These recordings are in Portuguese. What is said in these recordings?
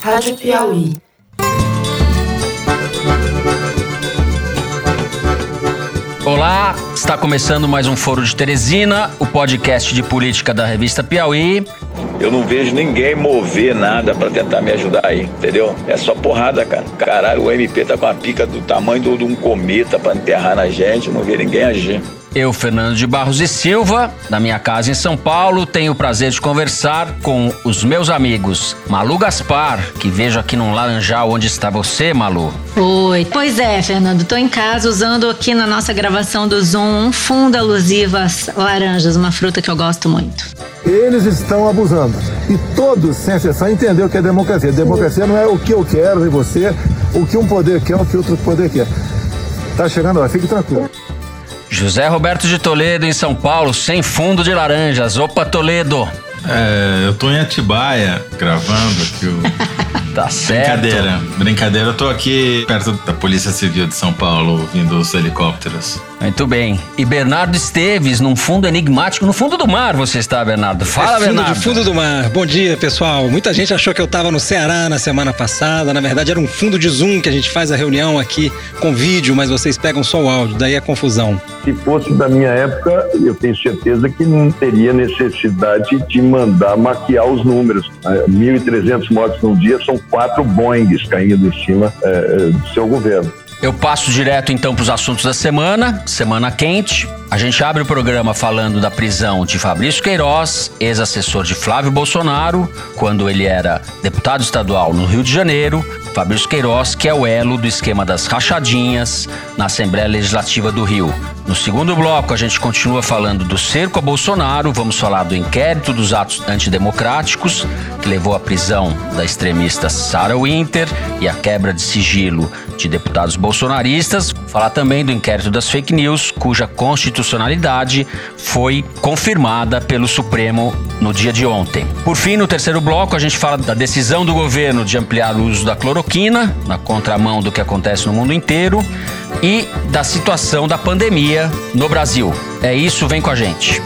Rádio Piauí. Olá, está começando mais um Foro de Teresina, o podcast de política da revista Piauí. Eu não vejo ninguém mover nada para tentar me ajudar aí, entendeu? É só porrada, cara. Caralho, o MP tá com a pica do tamanho de um cometa para enterrar na gente, não vê ninguém agir. Eu, Fernando de Barros e Silva, da minha casa em São Paulo, tenho o prazer de conversar com os meus amigos Malu Gaspar, que vejo aqui num laranjal onde está você, Malu. Oi. Pois é, Fernando, tô em casa usando aqui na nossa gravação do Zoom um fundo alusivo às laranjas, uma fruta que eu gosto muito. Eles estão abusando. E todos, sem exceção, entenderam o que é democracia. Democracia não é o que eu quero e você, o que um poder quer, o que outro poder quer. Tá chegando lá, fique tranquilo. José Roberto de Toledo, em São Paulo, sem fundo de laranjas. Opa, Toledo! É, eu tô em Atibaia gravando aqui o. Tá certo. Brincadeira, brincadeira. Eu tô aqui perto da Polícia Civil de São Paulo, ouvindo os helicópteros. Muito bem. E Bernardo Esteves, num fundo enigmático, no fundo do mar você está, Bernardo. Fala, é fundo Bernardo. De fundo do mar. Bom dia, pessoal. Muita gente achou que eu estava no Ceará na semana passada. Na verdade, era um fundo de Zoom que a gente faz a reunião aqui com vídeo, mas vocês pegam só o áudio, daí é confusão. Se fosse da minha época, eu tenho certeza que não teria necessidade de mandar maquiar os números. 1.300 mortes num dia são quatro Boeings caindo em cima é, do seu governo. Eu passo direto então para os assuntos da semana, semana quente. A gente abre o programa falando da prisão de Fabrício Queiroz, ex-assessor de Flávio Bolsonaro, quando ele era deputado estadual no Rio de Janeiro. Fabrício Queiroz, que é o elo do esquema das rachadinhas na Assembleia Legislativa do Rio. No segundo bloco, a gente continua falando do cerco a Bolsonaro, vamos falar do inquérito dos atos antidemocráticos, que levou à prisão da extremista Sarah Winter e a quebra de sigilo de deputados bolsonaristas. Falar também do inquérito das fake news, cuja constitucionalidade foi confirmada pelo Supremo no dia de ontem. Por fim, no terceiro bloco, a gente fala da decisão do governo de ampliar o uso da cloroquina, na contramão do que acontece no mundo inteiro, e da situação da pandemia no Brasil. É isso, vem com a gente.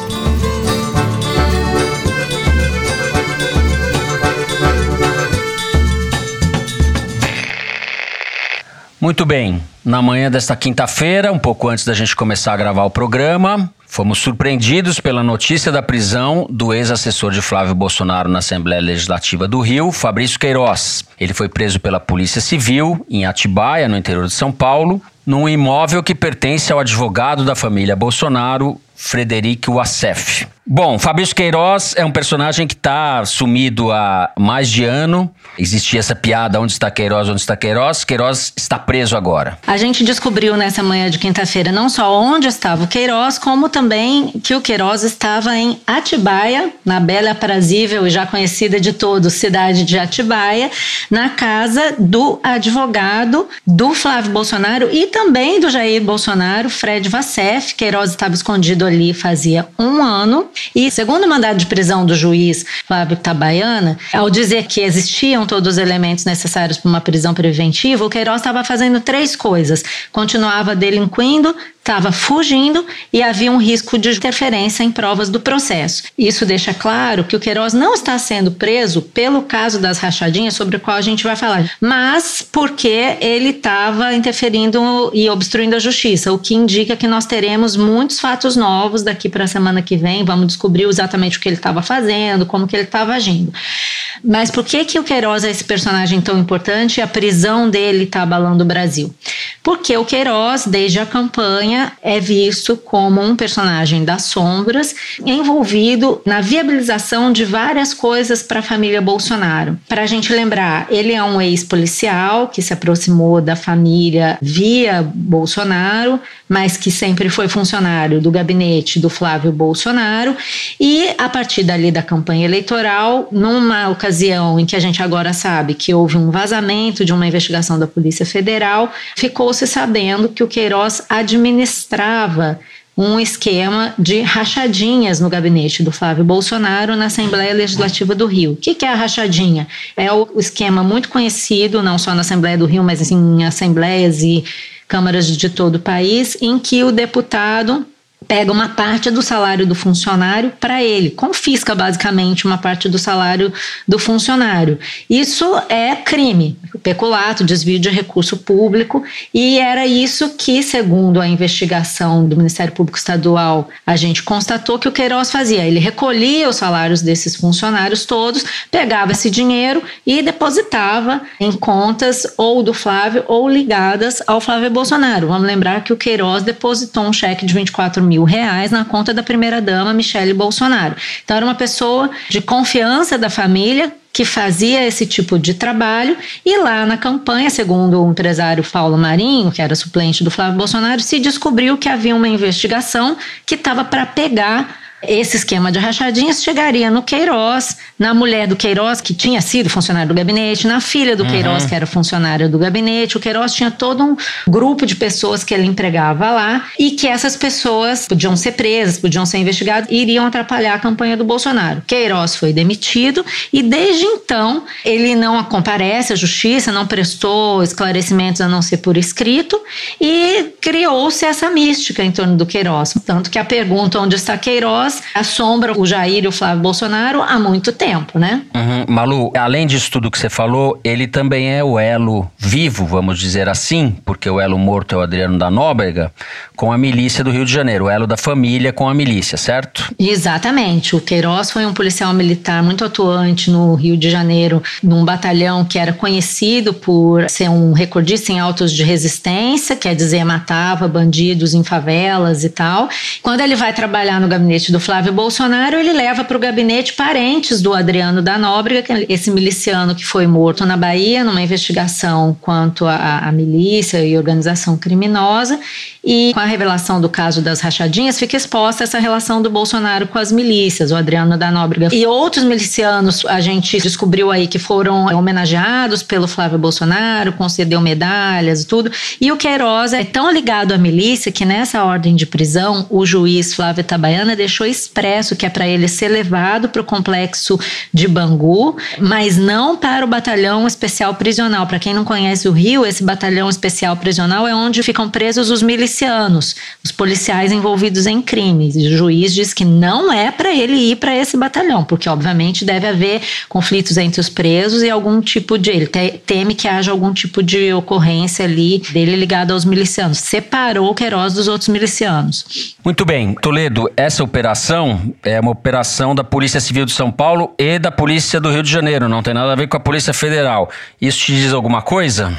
Muito bem. Na manhã desta quinta-feira, um pouco antes da gente começar a gravar o programa, fomos surpreendidos pela notícia da prisão do ex-assessor de Flávio Bolsonaro na Assembleia Legislativa do Rio, Fabrício Queiroz. Ele foi preso pela Polícia Civil em Atibaia, no interior de São Paulo, num imóvel que pertence ao advogado da família Bolsonaro, Frederico Wassef. Bom, Fabrício Queiroz é um personagem que está sumido há mais de ano. Existia essa piada: onde está Queiroz, onde está Queiroz? Queiroz está preso agora. A gente descobriu nessa manhã de quinta-feira não só onde estava o Queiroz, como também que o Queiroz estava em Atibaia, na bela aprazível e já conhecida de todos cidade de Atibaia, na casa do advogado do Flávio Bolsonaro e também do Jair Bolsonaro, Fred Vassef. Queiroz estava escondido ali fazia um ano. E segundo o mandado de prisão do juiz Flávio Tabaiana, ao dizer que existiam todos os elementos necessários para uma prisão preventiva, o Queiroz estava fazendo três coisas: continuava delinquindo, estava fugindo e havia um risco de interferência em provas do processo. Isso deixa claro que o Queiroz não está sendo preso pelo caso das rachadinhas, sobre o qual a gente vai falar, mas porque ele estava interferindo e obstruindo a justiça, o que indica que nós teremos muitos fatos novos daqui para a semana que vem. Vamos descobrir exatamente o que ele estava fazendo, como que ele estava agindo. Mas por que que o Queiroz é esse personagem tão importante e a prisão dele está abalando o Brasil? Porque o Queiroz, desde a campanha, é visto como um personagem das sombras, envolvido na viabilização de várias coisas para a família Bolsonaro. Para a gente lembrar, ele é um ex-policial que se aproximou da família via Bolsonaro, mas que sempre foi funcionário do gabinete do Flávio Bolsonaro, e a partir dali da campanha eleitoral, numa ocasião em que a gente agora sabe que houve um vazamento de uma investigação da Polícia Federal, ficou-se sabendo que o Queiroz administrava um esquema de rachadinhas no gabinete do Flávio Bolsonaro na Assembleia Legislativa do Rio. O que é a rachadinha? É o esquema muito conhecido, não só na Assembleia do Rio, mas assim, em assembleias e câmaras de todo o país, em que o deputado pega uma parte do salário do funcionário para ele, confisca basicamente uma parte do salário do funcionário. Isso é crime, peculato, desvio de recurso público, e era isso que, segundo a investigação do Ministério Público Estadual, a gente constatou que o Queiroz fazia. Ele recolhia os salários desses funcionários todos, pegava esse dinheiro e depositava em contas ou do Flávio ou ligadas ao Flávio Bolsonaro. Vamos lembrar que o Queiroz depositou um cheque de 24 mil reais na conta da primeira-dama Michele Bolsonaro. Então, era uma pessoa de confiança da família, que fazia esse tipo de trabalho e lá na campanha, segundo o empresário Paulo Marinho, que era suplente do Flávio Bolsonaro, se descobriu que havia uma investigação que estava para pegar esse esquema de rachadinhas chegaria no Queiroz, na mulher do Queiroz, que tinha sido funcionário do gabinete, na filha do uhum. Queiroz, que era funcionária do gabinete. O Queiroz tinha todo um grupo de pessoas que ele empregava lá e que essas pessoas podiam ser presas, podiam ser investigadas e iriam atrapalhar a campanha do Bolsonaro. Queiroz foi demitido e desde então ele não comparece à justiça, não prestou esclarecimentos a não ser por escrito e criou-se essa mística em torno do Queiroz. Tanto que a pergunta onde está Queiroz assombram o Jair e o Flávio Bolsonaro há muito tempo, né? Uhum. Malu, além disso tudo que você falou, ele também é o elo vivo, vamos dizer assim, porque o elo morto é o Adriano da Nóbrega, com a milícia do Rio de Janeiro, o elo da família com a milícia, certo? Exatamente. O Queiroz foi um policial militar muito atuante no Rio de Janeiro, num batalhão que era conhecido por ser um recordista em autos de resistência, quer dizer, matava bandidos em favelas e tal. Quando ele vai trabalhar no gabinete do Flávio Bolsonaro, ele leva para o gabinete parentes do Adriano da Nóbrega, é esse miliciano que foi morto na Bahia numa investigação quanto à milícia e organização criminosa. E com a revelação do caso das rachadinhas, fica exposta essa relação do Bolsonaro com as milícias, o Adriano da Nóbrega. E outros milicianos a gente descobriu aí que foram homenageados pelo Flávio Bolsonaro, concedeu medalhas e tudo. E o Queiroz é tão ligado à milícia que nessa ordem de prisão, o juiz Flávio Itabaiana deixou expresso que é para ele ser levado para o complexo de Bangu, mas não para o batalhão especial prisional. Para quem não conhece o Rio, esse batalhão especial prisional é onde ficam presos os milicianos, os policiais envolvidos em crimes. O juiz diz que não é para ele ir para esse batalhão, porque obviamente deve haver conflitos entre os presos e algum tipo de ele teme que haja algum tipo de ocorrência ali dele ligado aos milicianos. Separou o Queiroz dos outros milicianos. Muito bem, Toledo, essa operação é uma operação da Polícia Civil de São Paulo e da Polícia do Rio de Janeiro, não tem nada a ver com a Polícia Federal. Isso te diz alguma coisa?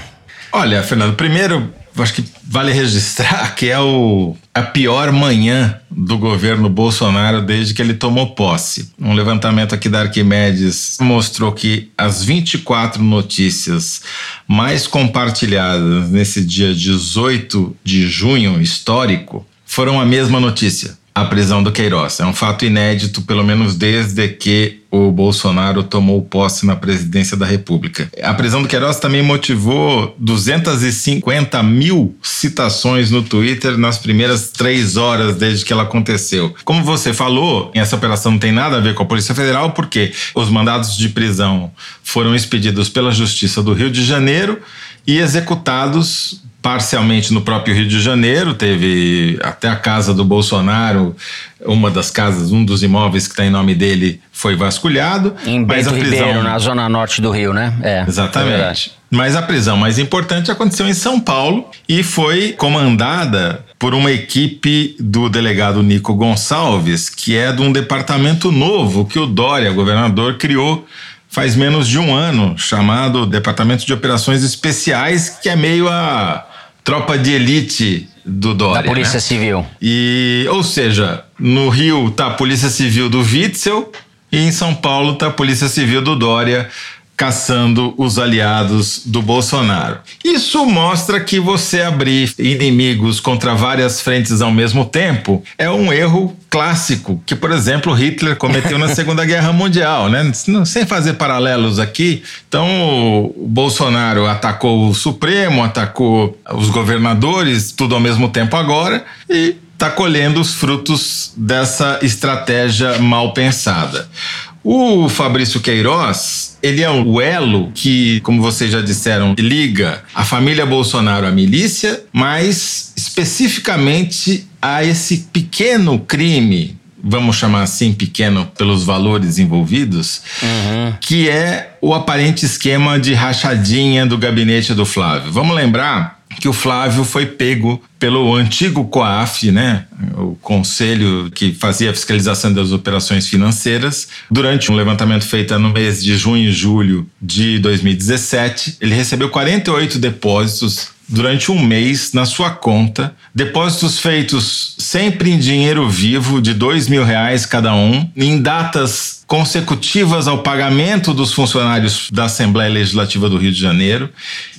Olha, Fernando, primeiro, acho que vale registrar que é o, a pior manhã do governo Bolsonaro desde que ele tomou posse. Um levantamento aqui da Arquimedes mostrou que as 24 notícias mais compartilhadas nesse dia 18 de junho histórico foram a mesma notícia a prisão do Queiroz. É um fato inédito, pelo menos desde que o Bolsonaro tomou posse na presidência da República. A prisão do Queiroz também motivou 250 mil citações no Twitter nas primeiras três horas desde que ela aconteceu. Como você falou, essa operação não tem nada a ver com a Polícia Federal, porque os mandados de prisão foram expedidos pela Justiça do Rio de Janeiro e executados parcialmente no próprio Rio de Janeiro, teve até a casa do Bolsonaro, uma das casas, um dos imóveis que está em nome dele foi vasculhado. Em Bento mas a prisão, Ribeiro, na zona norte do Rio, né? É, exatamente. É mas a prisão mais importante aconteceu em São Paulo e foi comandada por uma equipe do delegado Nico Gonçalves, que é de um departamento novo que o Dória, governador, criou faz menos de um ano, chamado Departamento de Operações Especiais, que é meio a tropa de elite do Dória. Da Polícia né? Civil. E, ou seja, no Rio tá a Polícia Civil do Witzel e em São Paulo tá a Polícia Civil do Dória caçando os aliados do Bolsonaro. Isso mostra que você abrir inimigos contra várias frentes ao mesmo tempo é um erro clássico que, por exemplo, Hitler cometeu na Segunda Guerra Mundial, né? Sem fazer paralelos aqui. Então, o Bolsonaro atacou o Supremo, atacou os governadores, tudo ao mesmo tempo agora e está colhendo os frutos dessa estratégia mal pensada. O Fabrício Queiroz, ele é o elo que, como vocês já disseram, liga a família Bolsonaro à milícia, mas especificamente a esse pequeno crime vamos chamar assim, pequeno pelos valores envolvidos, uhum. que é o aparente esquema de rachadinha do gabinete do Flávio. Vamos lembrar que o Flávio foi pego pelo antigo COAF, né, o conselho que fazia a fiscalização das operações financeiras, durante um levantamento feito no mês de junho e julho de 2017, ele recebeu 48 depósitos durante um mês na sua conta, depósitos feitos sempre em dinheiro vivo de dois mil reais cada um, em datas consecutivas ao pagamento dos funcionários da Assembleia Legislativa do Rio de Janeiro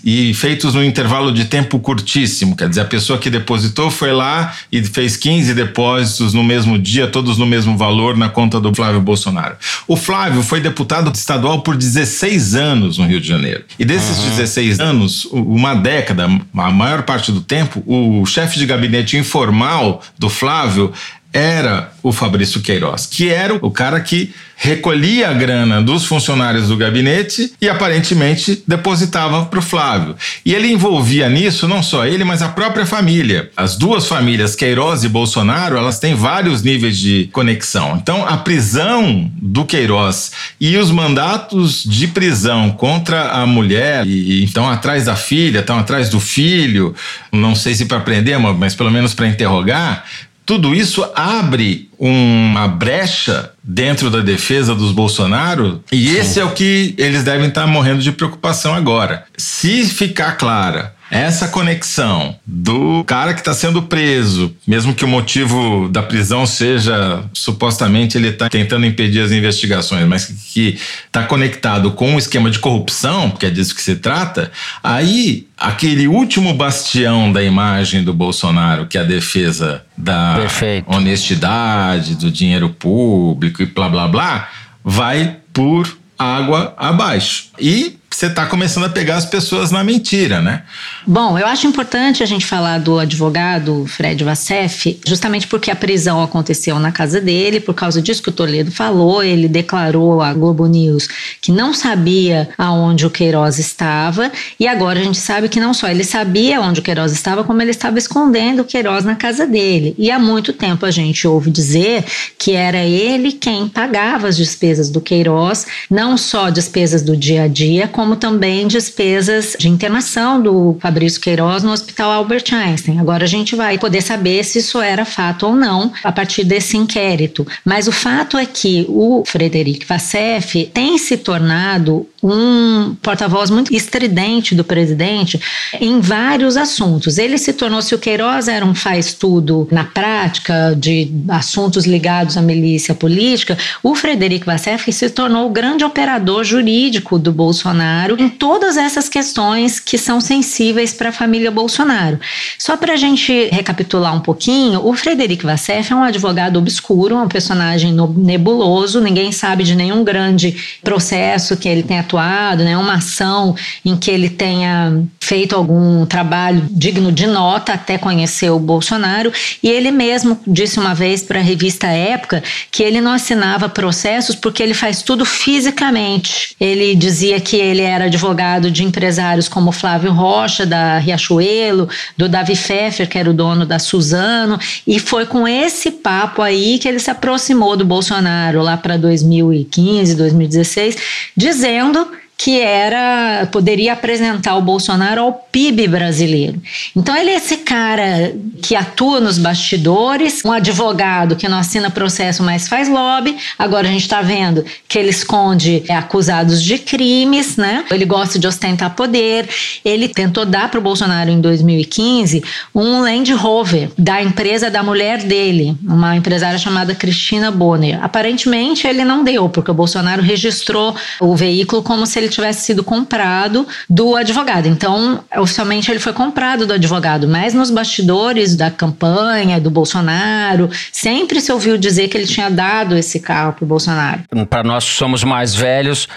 e feitos num intervalo de tempo curtíssimo. Quer dizer, a pessoa que depositou foi lá e fez 15 depósitos no mesmo dia, todos no mesmo valor, na conta do Flávio Bolsonaro. O Flávio foi deputado estadual por 16 anos no Rio de Janeiro. E desses uhum. 16 anos, uma década, a maior parte do tempo, o chefe de gabinete informal do Flávio era o Fabrício Queiroz, que era o cara que recolhia a grana dos funcionários do gabinete e aparentemente depositava para o Flávio. E ele envolvia nisso não só ele, mas a própria família. As duas famílias, Queiroz e Bolsonaro, elas têm vários níveis de conexão. Então, a prisão do Queiroz e os mandatos de prisão contra a mulher, e então atrás da filha, estão atrás do filho, não sei se para prender, mas pelo menos para interrogar, tudo isso abre uma brecha dentro da defesa dos Bolsonaro e Sim. esse é o que eles devem estar morrendo de preocupação agora. Se ficar clara essa conexão do cara que está sendo preso, mesmo que o motivo da prisão seja supostamente ele está tentando impedir as investigações, mas que está conectado com um esquema de corrupção, porque é disso que se trata, aí aquele último bastião da imagem do Bolsonaro, que é a defesa da Perfeito. honestidade, do dinheiro público e blá blá blá, vai por água abaixo. E você está começando a pegar as pessoas na mentira, né? Bom, eu acho importante a gente falar do advogado Fred Vassef, justamente porque a prisão aconteceu na casa dele, por causa disso que o Toledo falou, ele declarou à Globo News que não sabia aonde o Queiroz estava, e agora a gente sabe que não só ele sabia onde o Queiroz estava, como ele estava escondendo o Queiroz na casa dele. E há muito tempo a gente ouve dizer que era ele quem pagava as despesas do Queiroz, não só despesas do dia a dia, como como também despesas de internação do Fabrício Queiroz no Hospital Albert Einstein. Agora a gente vai poder saber se isso era fato ou não a partir desse inquérito. Mas o fato é que o Frederic Vassef tem se tornado um porta-voz muito estridente do presidente em vários assuntos. Ele se tornou, se o Queiroz era um faz-tudo na prática de assuntos ligados à milícia política, o Frederico Vassef se tornou o grande operador jurídico do Bolsonaro em todas essas questões que são sensíveis para a família Bolsonaro. Só para a gente recapitular um pouquinho, o Frederico Vassef é um advogado obscuro, um personagem nebuloso, ninguém sabe de nenhum grande processo que ele tenha atuado atuado, né, uma ação em que ele tenha feito algum trabalho digno de nota até conhecer o Bolsonaro. E ele mesmo disse uma vez para a revista Época que ele não assinava processos porque ele faz tudo fisicamente. Ele dizia que ele era advogado de empresários como Flávio Rocha, da Riachuelo, do Davi Pfeffer, que era o dono da Suzano, e foi com esse papo aí que ele se aproximou do Bolsonaro lá para 2015, 2016, dizendo que era poderia apresentar o Bolsonaro ao PIB brasileiro. Então ele é esse cara que atua nos bastidores, um advogado que não assina processo, mas faz lobby. Agora a gente está vendo que ele esconde acusados de crimes, né? Ele gosta de ostentar poder. Ele tentou dar para o Bolsonaro em 2015 um Land Rover da empresa da mulher dele, uma empresária chamada Cristina Bonner. Aparentemente ele não deu, porque o Bolsonaro registrou o veículo como se ele tivesse sido comprado do advogado. Então, oficialmente ele foi comprado do advogado, mas nos bastidores da campanha do Bolsonaro, sempre se ouviu dizer que ele tinha dado esse carro para o Bolsonaro. Para nós que somos mais velhos,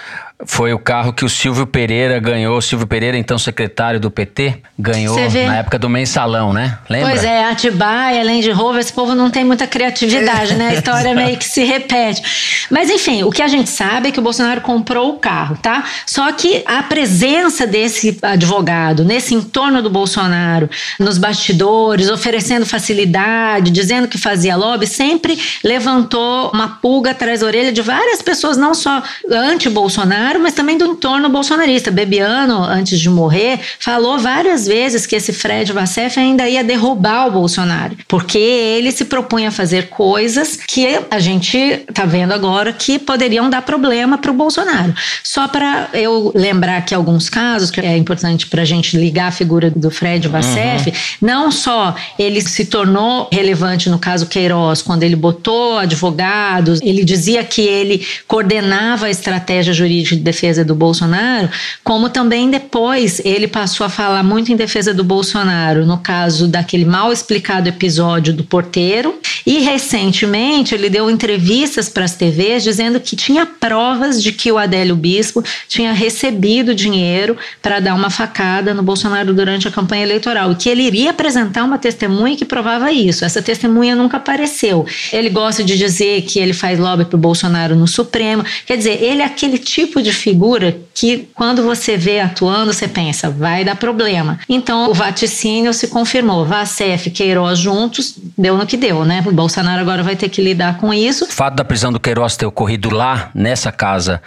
foi o carro que o Silvio Pereira ganhou. O Silvio Pereira, então secretário do PT, ganhou na época do mensalão, né? Lembra? Pois é, Atibaia, Land Rover, esse povo não tem muita criatividade, né? A história meio que se repete. Mas enfim, o que a gente sabe é que o Bolsonaro comprou o carro, tá? Só que a presença desse advogado nesse entorno do Bolsonaro, nos bastidores, oferecendo facilidade, dizendo que fazia lobby, sempre levantou uma pulga atrás da orelha de várias pessoas, não só anti-Bolsonaro, mas também do entorno bolsonarista. Bebiano, antes de morrer, falou várias vezes que esse Fred Vassef ainda ia derrubar o Bolsonaro, porque ele se propunha a fazer coisas que a gente tá vendo agora que poderiam dar problema para o Bolsonaro. Só para eu lembrar aqui alguns casos que é importante para a gente ligar a figura do Fred Vassef, uhum. não só ele se tornou relevante no caso Queiroz, quando ele botou advogados, ele dizia que ele coordenava a estratégia jurídica de defesa do Bolsonaro, como também depois ele passou a falar muito em defesa do Bolsonaro, no caso daquele mal explicado episódio do porteiro, e recentemente ele deu entrevistas para as TVs dizendo que tinha provas de que o Adélio Bispo tinha recebido dinheiro para dar uma facada no Bolsonaro durante a campanha eleitoral e que ele iria apresentar uma testemunha que provava isso. Essa testemunha nunca apareceu. Ele gosta de dizer que ele faz lobby para o Bolsonaro no Supremo. Quer dizer, ele é aquele tipo de figura que quando você vê atuando, você pensa, vai dar problema. Então o vaticínio se confirmou. Vacef, Queiroz juntos, deu no que deu, né? O Bolsonaro agora vai ter que lidar com isso. O fato da prisão do Queiroz ter ocorrido lá, nessa casa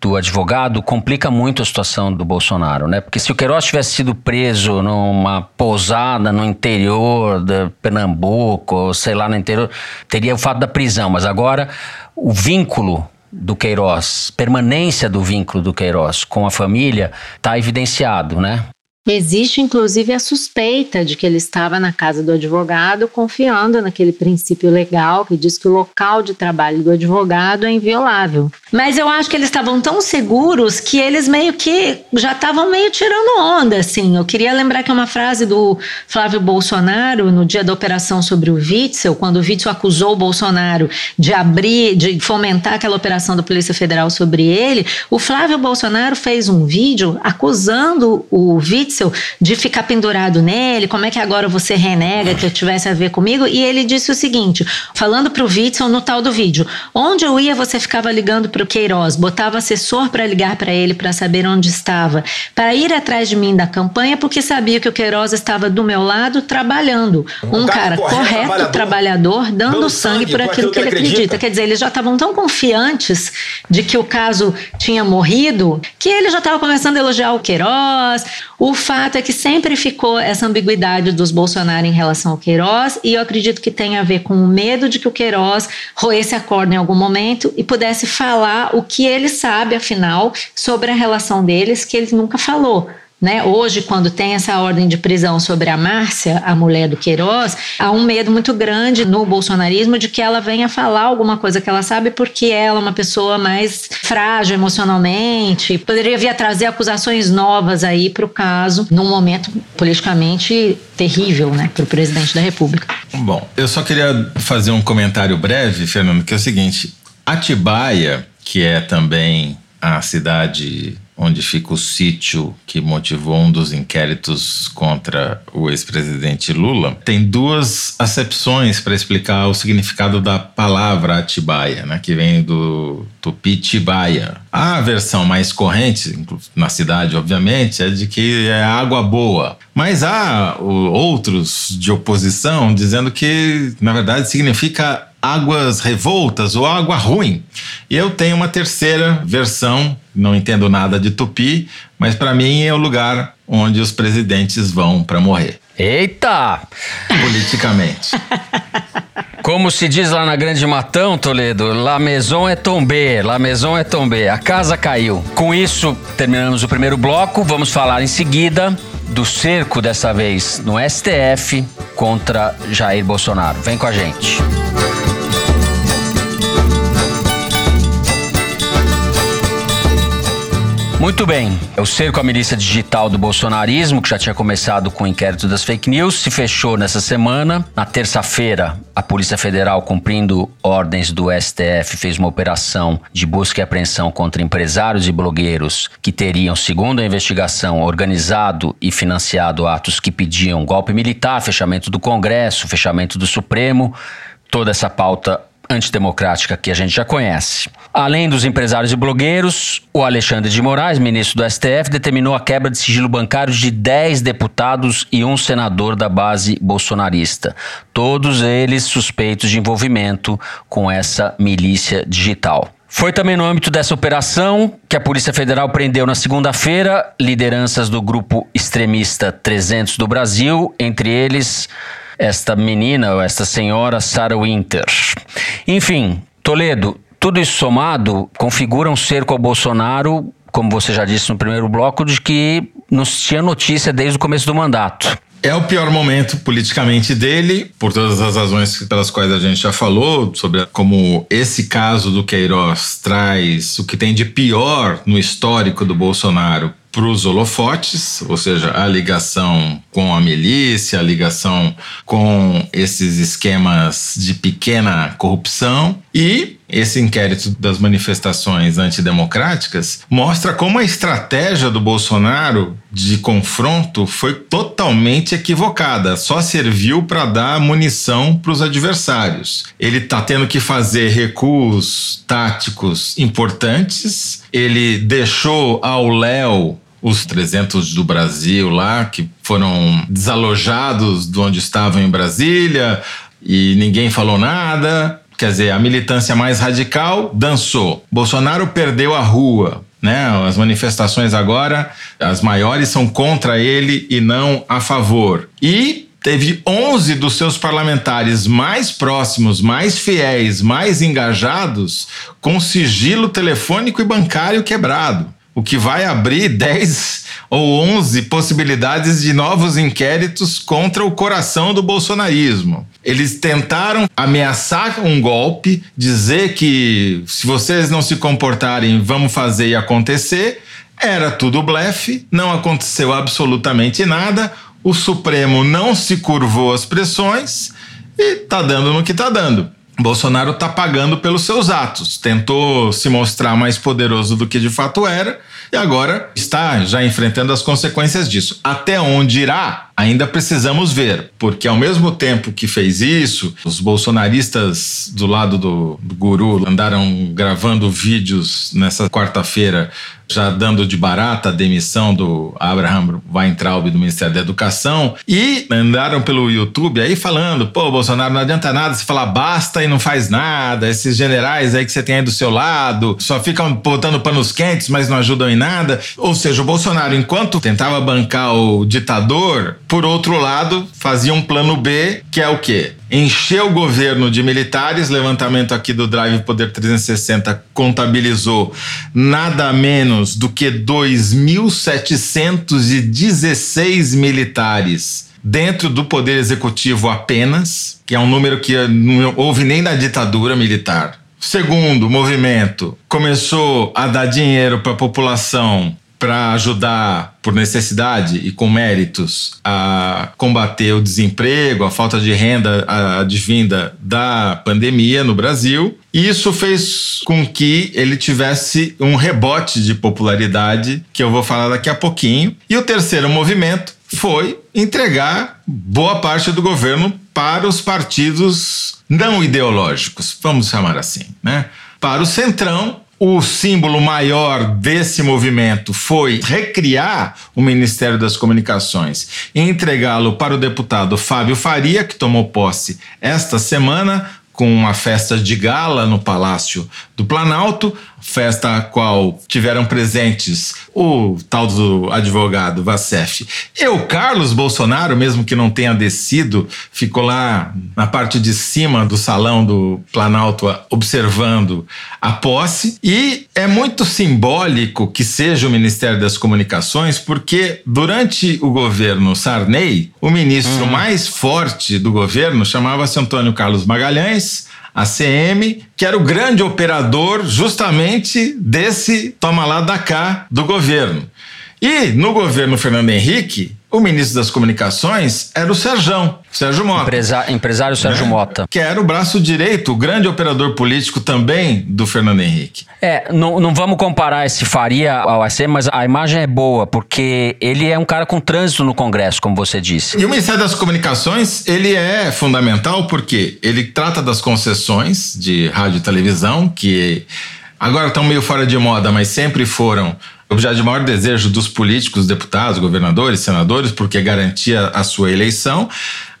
do advogado complica muito a situação do Bolsonaro, né? Porque se o Queiroz tivesse sido preso numa pousada no interior de Pernambuco, ou sei lá, no interior, teria o fato da prisão, mas agora o vínculo do Queiroz, permanência do vínculo do Queiroz com a família está evidenciado, né? Existe inclusive a suspeita de que ele estava na casa do advogado confiando naquele princípio legal que diz que o local de trabalho do advogado é inviolável. Mas eu acho que eles estavam tão seguros que eles meio que já estavam meio tirando onda, assim. Eu queria lembrar que é uma frase do Flávio Bolsonaro no dia da operação sobre o Witzel, quando o Witzel acusou o Bolsonaro de abrir, de fomentar aquela operação da Polícia Federal sobre ele, o Flávio Bolsonaro fez um vídeo acusando o Witzel Witzel de ficar pendurado nele, como é que agora você renega que eu tivesse a ver comigo? E ele disse o seguinte, falando pro Witzel no tal do vídeo, onde eu ia você ficava ligando pro Queiroz, botava assessor para ligar para ele para saber onde estava, para ir atrás de mim da campanha porque sabia que o Queiroz estava do meu lado trabalhando, um, um cara, cara, correto, trabalhador, trabalhador dando, dando sangue, sangue por aquilo que, que ele acredita. acredita. Quer dizer, eles já estavam tão confiantes de que o caso tinha morrido que ele já estava começando a elogiar o Queiroz, o fato é que sempre ficou essa ambiguidade dos Bolsonaro em relação ao Queiroz, e eu acredito que tem a ver com o medo de que o Queiroz roesse a corda em algum momento e pudesse falar o que ele sabe, afinal, sobre a relação deles, que ele nunca falou. Né? Hoje, quando tem essa ordem de prisão sobre a Márcia, a mulher do Queiroz, há um medo muito grande no bolsonarismo de que ela venha falar alguma coisa que ela sabe, porque ela é uma pessoa mais frágil emocionalmente, poderia vir a trazer acusações novas aí para o caso, num momento politicamente terrível né, para o presidente da República. Bom, eu só queria fazer um comentário breve, Fernando, que é o seguinte: Atibaia, que é também a cidade onde fica o sítio que motivou um dos inquéritos contra o ex-presidente Lula, tem duas acepções para explicar o significado da palavra Atibaia, né, que vem do tupi Tibaia. A versão mais corrente, na cidade, obviamente, é de que é água boa. Mas há outros de oposição dizendo que, na verdade, significa águas revoltas ou água ruim. E eu tenho uma terceira versão, não entendo nada de tupi, mas para mim é o lugar onde os presidentes vão para morrer. Eita! Politicamente. Como se diz lá na Grande Matão, Toledo, La Maison é tombé, La Maison é tombé, a casa caiu. Com isso, terminamos o primeiro bloco, vamos falar em seguida do cerco, dessa vez no STF, contra Jair Bolsonaro. Vem com a gente. Muito bem. O cerco à milícia digital do bolsonarismo, que já tinha começado com o inquérito das fake news, se fechou nessa semana. Na terça-feira, a Polícia Federal, cumprindo ordens do STF, fez uma operação de busca e apreensão contra empresários e blogueiros que teriam, segundo a investigação, organizado e financiado atos que pediam golpe militar, fechamento do Congresso, fechamento do Supremo, toda essa pauta antidemocrática que a gente já conhece. Além dos empresários e blogueiros, o Alexandre de Moraes, ministro do STF, determinou a quebra de sigilo bancário de 10 deputados e um senador da base bolsonarista, todos eles suspeitos de envolvimento com essa milícia digital. Foi também no âmbito dessa operação que a Polícia Federal prendeu na segunda-feira lideranças do grupo extremista 300 do Brasil, entre eles esta menina, ou esta senhora Sarah Winter. Enfim, Toledo, tudo isso somado configura um cerco ao Bolsonaro, como você já disse no primeiro bloco, de que não tinha notícia desde o começo do mandato. É o pior momento politicamente dele, por todas as razões pelas quais a gente já falou, sobre como esse caso do Queiroz traz o que tem de pior no histórico do Bolsonaro para os holofotes, ou seja, a ligação com a milícia, a ligação com esses esquemas de pequena corrupção e esse inquérito das manifestações antidemocráticas mostra como a estratégia do Bolsonaro de confronto foi totalmente equivocada, só serviu para dar munição para os adversários. Ele está tendo que fazer recuos táticos importantes, ele deixou ao Léo os 300 do Brasil lá, que foram desalojados de onde estavam em Brasília e ninguém falou nada. Quer dizer, a militância mais radical dançou. Bolsonaro perdeu a rua. Né? As manifestações agora, as maiores são contra ele e não a favor. E teve 11 dos seus parlamentares mais próximos, mais fiéis, mais engajados, com sigilo telefônico e bancário quebrado o que vai abrir 10 ou 11 possibilidades de novos inquéritos contra o coração do bolsonarismo. Eles tentaram ameaçar um golpe, dizer que se vocês não se comportarem, vamos fazer e acontecer. Era tudo blefe, não aconteceu absolutamente nada. O Supremo não se curvou às pressões e tá dando no que tá dando. Bolsonaro está pagando pelos seus atos. Tentou se mostrar mais poderoso do que de fato era e agora está já enfrentando as consequências disso. Até onde irá? Ainda precisamos ver, porque ao mesmo tempo que fez isso, os bolsonaristas do lado do, do guru andaram gravando vídeos nessa quarta-feira já dando de barata a demissão do Abraham Weintraub do Ministério da Educação e andaram pelo YouTube aí falando, pô, Bolsonaro, não adianta nada você falar basta e não faz nada, esses generais aí que você tem aí do seu lado só ficam botando panos quentes, mas não ajudam em nada. Ou seja, o Bolsonaro, enquanto tentava bancar o ditador, por outro lado, fazia um plano B, que é o quê? Encher o governo de militares, levantamento aqui do Drive Poder 360 contabilizou nada menos do que 2.716 militares dentro do Poder Executivo apenas, que é um número que não houve nem na ditadura militar. Segundo movimento começou a dar dinheiro para a população para ajudar por necessidade e com méritos a combater o desemprego, a falta de renda advinda da pandemia no Brasil. E isso fez com que ele tivesse um rebote de popularidade que eu vou falar daqui a pouquinho. E o terceiro movimento foi entregar boa parte do governo para os partidos não ideológicos, vamos chamar assim, né? Para o Centrão, o símbolo maior desse movimento foi recriar o Ministério das Comunicações e entregá-lo para o deputado Fábio Faria, que tomou posse esta semana com uma festa de gala no Palácio do Planalto, festa a qual tiveram presentes o tal do advogado Vacef e o Carlos Bolsonaro, mesmo que não tenha descido, ficou lá na parte de cima do salão do Planalto observando a posse. E é muito simbólico que seja o Ministério das Comunicações, porque durante o governo Sarney, o ministro hum. mais forte do governo chamava-se Antônio Carlos Magalhães ACM, que era o grande operador justamente desse toma lá da cá do governo. E no governo Fernando Henrique, o ministro das Comunicações era o Serjão, Sérgio Mota. Empresa, empresário Sérgio né? Mota. Que era o braço direito, o grande operador político também do Fernando Henrique. É, não, não vamos comparar esse Faria ao AC, mas a imagem é boa, porque ele é um cara com trânsito no Congresso, como você disse. E o Ministério das Comunicações, ele é fundamental porque ele trata das concessões de rádio e televisão, que agora estão meio fora de moda, mas sempre foram objeto de maior desejo dos políticos, deputados, governadores, senadores, porque garantia a sua eleição.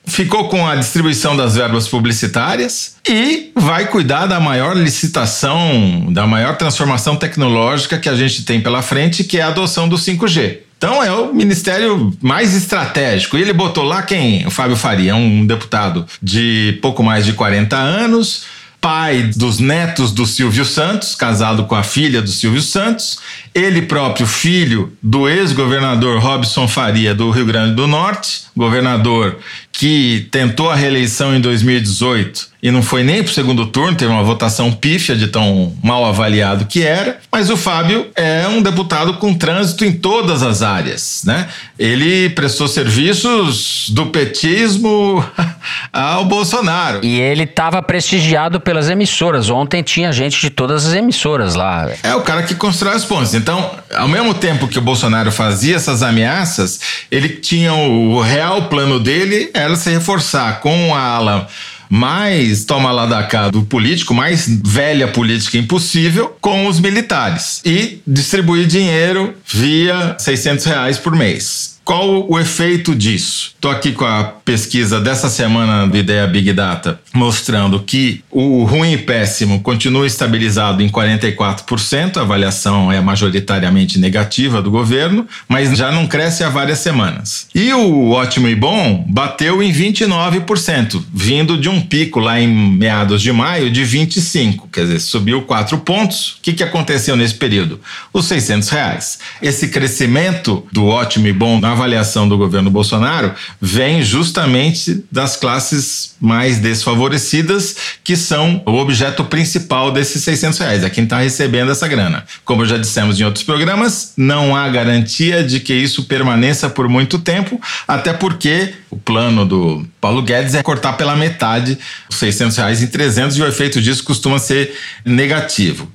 Ficou com a distribuição das verbas publicitárias e vai cuidar da maior licitação, da maior transformação tecnológica que a gente tem pela frente, que é a adoção do 5G. Então é o ministério mais estratégico. E ele botou lá quem? O Fábio Faria, um deputado de pouco mais de 40 anos, pai dos netos do Silvio Santos, casado com a filha do Silvio Santos, ele próprio filho do ex-governador Robson Faria do Rio Grande do Norte, governador que tentou a reeleição em 2018 e não foi nem para o segundo turno, teve uma votação pífia de tão mal avaliado que era. Mas o Fábio é um deputado com trânsito em todas as áreas, né? Ele prestou serviços do petismo ao Bolsonaro. E ele estava prestigiado pelas emissoras. Ontem tinha gente de todas as emissoras lá. É o cara que constrói as pontes. Então, ao mesmo tempo que o Bolsonaro fazia essas ameaças, ele tinha o real plano dele era se reforçar com a ala mais toma lá da cá do político, mais velha política impossível, com os militares e distribuir dinheiro via 600 reais por mês. Qual o efeito disso? Estou aqui com a pesquisa dessa semana do Ideia Big Data, mostrando que o ruim e péssimo continua estabilizado em 44%, a avaliação é majoritariamente negativa do governo, mas já não cresce há várias semanas. E o ótimo e bom bateu em 29%, vindo de um pico lá em meados de maio de 25%, quer dizer, subiu 4 pontos. O que, que aconteceu nesse período? Os 600 reais. Esse crescimento do ótimo e bom na avaliação do governo Bolsonaro vem justamente das classes mais desfavorecidas, que são o objeto principal desses 600 reais, é quem está recebendo essa grana. Como já dissemos em outros programas, não há garantia de que isso permaneça por muito tempo, até porque o plano do Paulo Guedes é cortar pela metade os 600 reais em 300 e o efeito disso costuma ser negativo.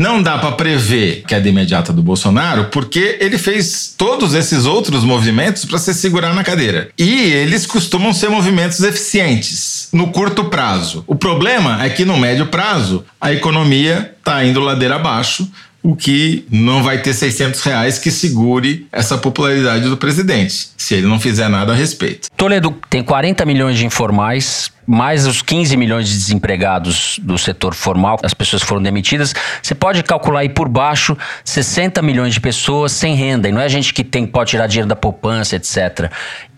Não dá para prever queda imediata do Bolsonaro, porque ele fez todos esses outros movimentos para se segurar na cadeira. E eles costumam ser movimentos eficientes no curto prazo. O problema é que no médio prazo a economia está indo ladeira abaixo, o que não vai ter 600 reais que segure essa popularidade do presidente, se ele não fizer nada a respeito. Toledo tem 40 milhões de informais, mais os 15 milhões de desempregados do setor formal, as pessoas foram demitidas. Você pode calcular aí por baixo 60 milhões de pessoas sem renda, e não é gente que tem pode tirar dinheiro da poupança, etc.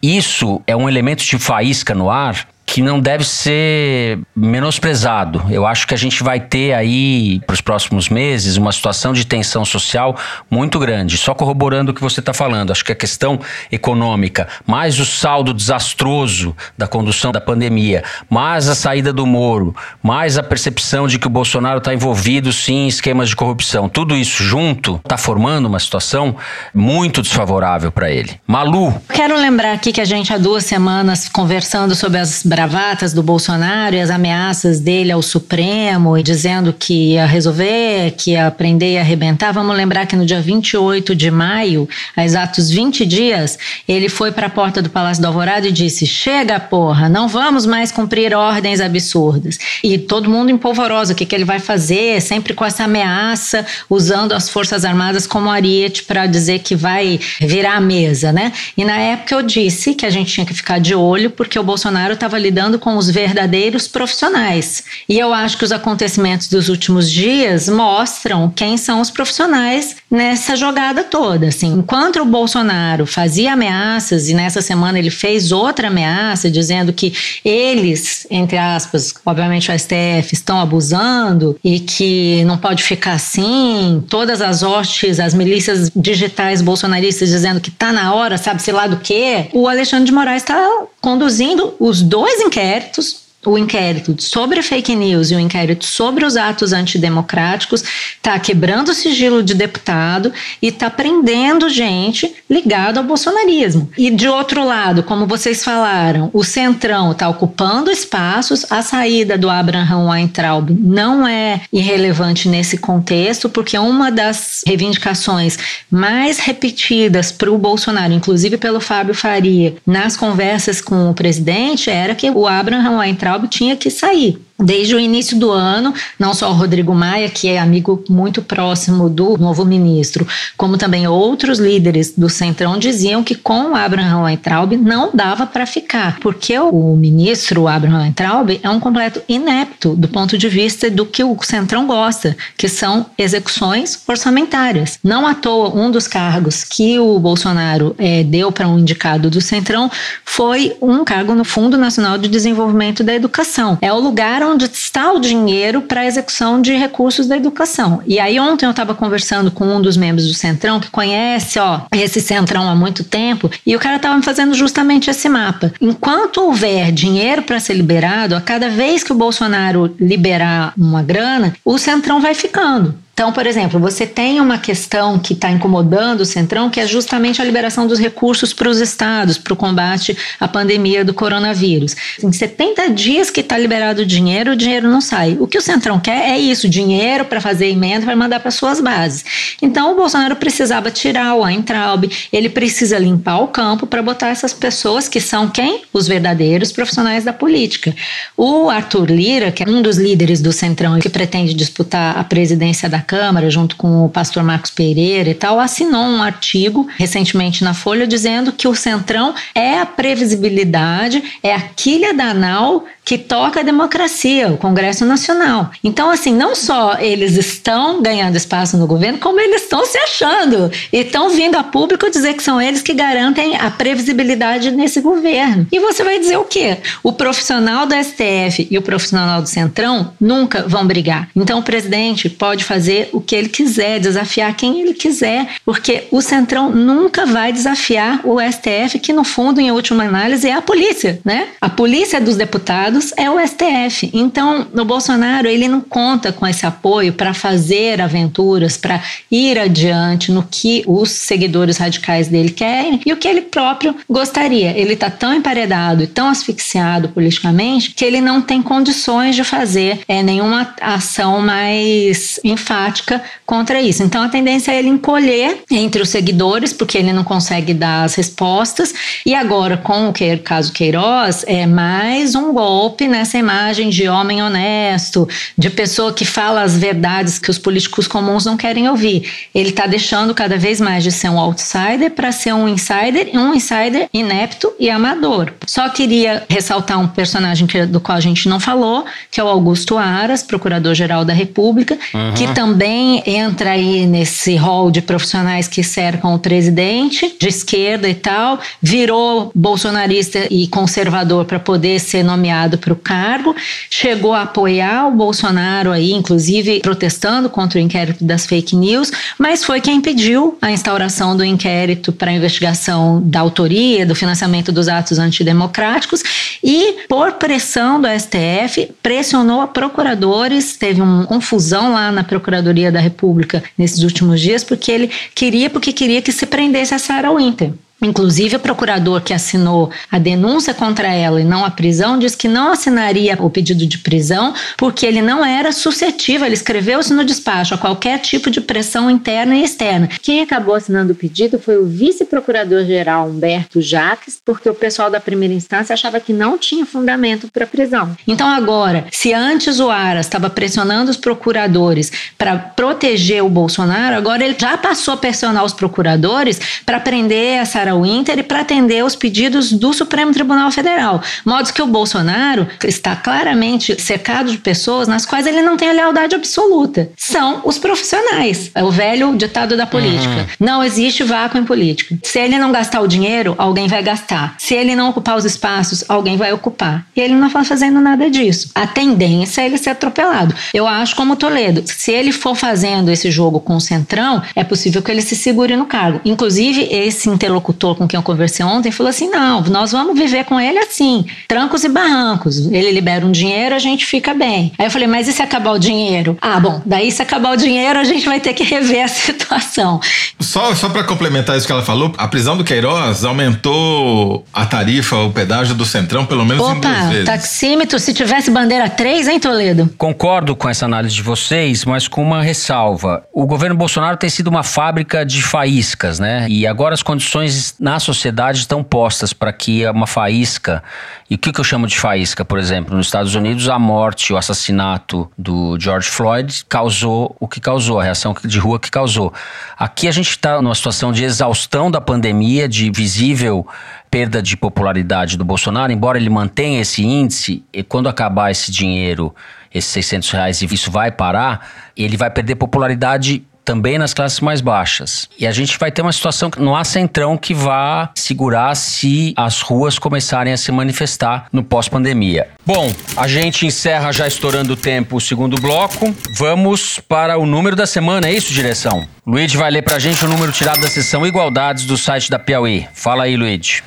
Isso é um elemento de faísca no ar que não deve ser menosprezado. Eu acho que a gente vai ter aí, para os próximos meses, uma situação de tensão social muito grande. Só corroborando o que você está falando, acho que a questão econômica, mais o saldo desastroso da condução da pandemia, mais a saída do Moro, mais a percepção de que o Bolsonaro está envolvido sim em esquemas de corrupção, tudo isso junto está formando uma situação muito desfavorável para ele. Malu. Quero lembrar aqui que a gente há duas semanas conversando sobre as bravatas do Bolsonaro e as ameaças dele ao Supremo e dizendo que ia resolver, que ia aprender e arrebentar. Vamos lembrar que no dia 28 de maio, há exatos 20 dias, ele foi para a porta do Palácio do Alvorada e disse: Chega, porra, não vamos mais cumprir ordens absurdas. E todo mundo empolvoroso: o que, que ele vai fazer? Sempre com essa ameaça, usando as Forças Armadas como ariete para dizer que vai virar a mesa, né? E na época eu disse que a gente tinha que ficar de olho porque o Bolsonaro estava lidando com os verdadeiros profissionais. E eu acho que os acontecimentos dos últimos dias mostram quem são os profissionais nessa jogada toda. Assim, enquanto o Bolsonaro fazia ameaças e nessa semana ele fez outra ameaça dizendo que eles, entre aspas, obviamente o STF, estão abusando e que não pode ficar assim, todas as hostes, as milícias digitais bolsonaristas dizendo que tá na hora, sabe-se lá do quê, o Alexandre de Moraes está conduzindo os dois inquéritos o inquérito sobre fake news e o inquérito sobre os atos antidemocráticos está quebrando o sigilo de deputado e está prendendo gente ligada ao bolsonarismo. E de outro lado, como vocês falaram, o Centrão está ocupando espaços, a saída do Abraham Weintraub não é irrelevante nesse contexto, porque uma das reivindicações mais repetidas para o Bolsonaro, inclusive pelo Fábio Faria, nas conversas com o presidente, era que o Abraham Weintraub tinha que sair. Desde o início do ano, não só o Rodrigo Maia, que é amigo muito próximo do novo ministro, como também outros líderes do Centrão diziam que com o Abraham Weintraub não dava para ficar, porque o ministro Abraham Weintraub é um completo inepto do ponto de vista do que o Centrão gosta, que são execuções orçamentárias. Não à toa, um dos cargos que o Bolsonaro é, deu para um indicado do Centrão foi um cargo no Fundo Nacional de Desenvolvimento da Educação. É o lugar onde está o dinheiro para a execução de recursos da educação. E aí ontem eu estava conversando com um dos membros do Centrão que conhece, ó, esse Centrão há muito tempo, e o cara estava me fazendo justamente esse mapa. Enquanto houver dinheiro para ser liberado, a cada vez que o Bolsonaro liberar uma grana, o Centrão vai ficando. Então, por exemplo, você tem uma questão que está incomodando o Centrão, que é justamente a liberação dos recursos para os estados, para o combate à pandemia do coronavírus. Em 70 dias que está liberado o dinheiro, o dinheiro não sai. O que o Centrão quer é isso: dinheiro para fazer emenda, para mandar para suas bases. Então, o Bolsonaro precisava tirar o Weintraub, ele precisa limpar o campo para botar essas pessoas que são quem? Os verdadeiros profissionais da política. O Arthur Lira, que é um dos líderes do Centrão e que pretende disputar a presidência da Câmara, junto com o pastor Marcos Pereira e tal, assinou um artigo recentemente na Folha dizendo que o Centrão é a previsibilidade, é a quilha da nau que toca a democracia, o Congresso Nacional. Então, assim, não só eles estão ganhando espaço no governo, como eles estão se achando e estão vindo a público dizer que são eles que garantem a previsibilidade nesse governo. E você vai dizer o quê? O profissional do STF e o profissional do Centrão nunca vão brigar. Então, o presidente pode fazer o que ele quiser, desafiar quem ele quiser, porque o Centrão nunca vai desafiar o STF, que no fundo, em última análise, é a polícia, né? A polícia dos deputados é o STF. Então, o Bolsonaro ele não conta com esse apoio para fazer aventuras, para ir adiante no que os seguidores radicais dele querem e o que ele próprio gostaria. Ele está tão emparedado e tão asfixiado politicamente que ele não tem condições de fazer é, nenhuma ação mais enfática contra isso. Então, a tendência é ele encolher entre os seguidores, porque ele não consegue dar as respostas. E agora, com o caso Queiroz, é mais um golpe golpe nessa imagem de homem honesto, de pessoa que fala as verdades que os políticos comuns não querem ouvir. Ele está deixando cada vez mais de ser um outsider para ser um insider, um insider inepto e amador. Só queria ressaltar um personagem que, do qual a gente não falou, que é o Augusto Aras, procurador-geral da República, uhum. que também entra aí nesse rol de profissionais que cercam o presidente, de esquerda e tal, virou bolsonarista e conservador para poder ser nomeado para o cargo, chegou a apoiar o Bolsonaro aí, inclusive protestando contra o inquérito das fake news, mas foi quem pediu a instauração do inquérito para investigação da autoria, do financiamento dos atos antidemocráticos e, por pressão do STF, pressionou a procuradores, teve uma confusão lá na Procuradoria da República nesses últimos dias, porque ele queria, porque queria que se prendesse a Sarah Winter. Inclusive, o procurador que assinou a denúncia contra ela e não a prisão diz que não assinaria o pedido de prisão porque ele não era suscetível, ele escreveu isso no despacho, a qualquer tipo de pressão interna e externa. Quem acabou assinando o pedido foi o vice-procurador-geral Humberto Jaques, porque o pessoal da primeira instância achava que não tinha fundamento para prisão. Então, agora, se antes o Aras estava pressionando os procuradores para proteger o Bolsonaro, agora ele já passou a pressionar os procuradores para prender a Sarah o Inter e para atender os pedidos do Supremo Tribunal Federal. Modo que o Bolsonaro está claramente cercado de pessoas nas quais ele não tem a lealdade absoluta. São os profissionais. É o velho ditado da política. Uhum. Não existe vácuo em política. Se ele não gastar o dinheiro, alguém vai gastar. Se ele não ocupar os espaços, alguém vai ocupar. E ele não está fazendo nada disso. A tendência é ele ser atropelado. Eu acho como Toledo, se ele for fazendo esse jogo com o Centrão, é possível que ele se segure no cargo. Inclusive, esse interlocutor com quem eu conversei ontem falou assim: não, nós vamos viver com ele assim, trancos e barrancos. Ele libera um dinheiro, a gente fica bem. Aí eu falei, mas e se acabar o dinheiro? Ah, bom, daí se acabar o dinheiro, a gente vai ter que rever a situação. Só, só para complementar isso que ela falou, a prisão do Queiroz aumentou a tarifa, o pedágio do Centrão, pelo menos Opa, em duas vezes. taxímetro, se tivesse bandeira 3, hein, Toledo? Concordo com essa análise de vocês, mas com uma ressalva. O governo Bolsonaro tem sido uma fábrica de faíscas, né? E agora as condições na sociedade estão postas para que uma faísca. E o que, que eu chamo de faísca, por exemplo? Nos Estados Unidos, a morte, o assassinato do George Floyd causou o que causou, a reação de rua que causou. Aqui a gente está numa situação de exaustão da pandemia, de visível perda de popularidade do Bolsonaro, embora ele mantenha esse índice, e quando acabar esse dinheiro, esses 600 reais, e isso vai parar, ele vai perder popularidade também nas classes mais baixas. E a gente vai ter uma situação que não há centrão que vá segurar se as ruas começarem a se manifestar no pós-pandemia. Bom, a gente encerra já estourando o tempo o segundo bloco. Vamos para o número da semana, é isso, direção? Luiz vai ler pra gente o número tirado da sessão Igualdades do site da Piauí. Fala aí, Luiz.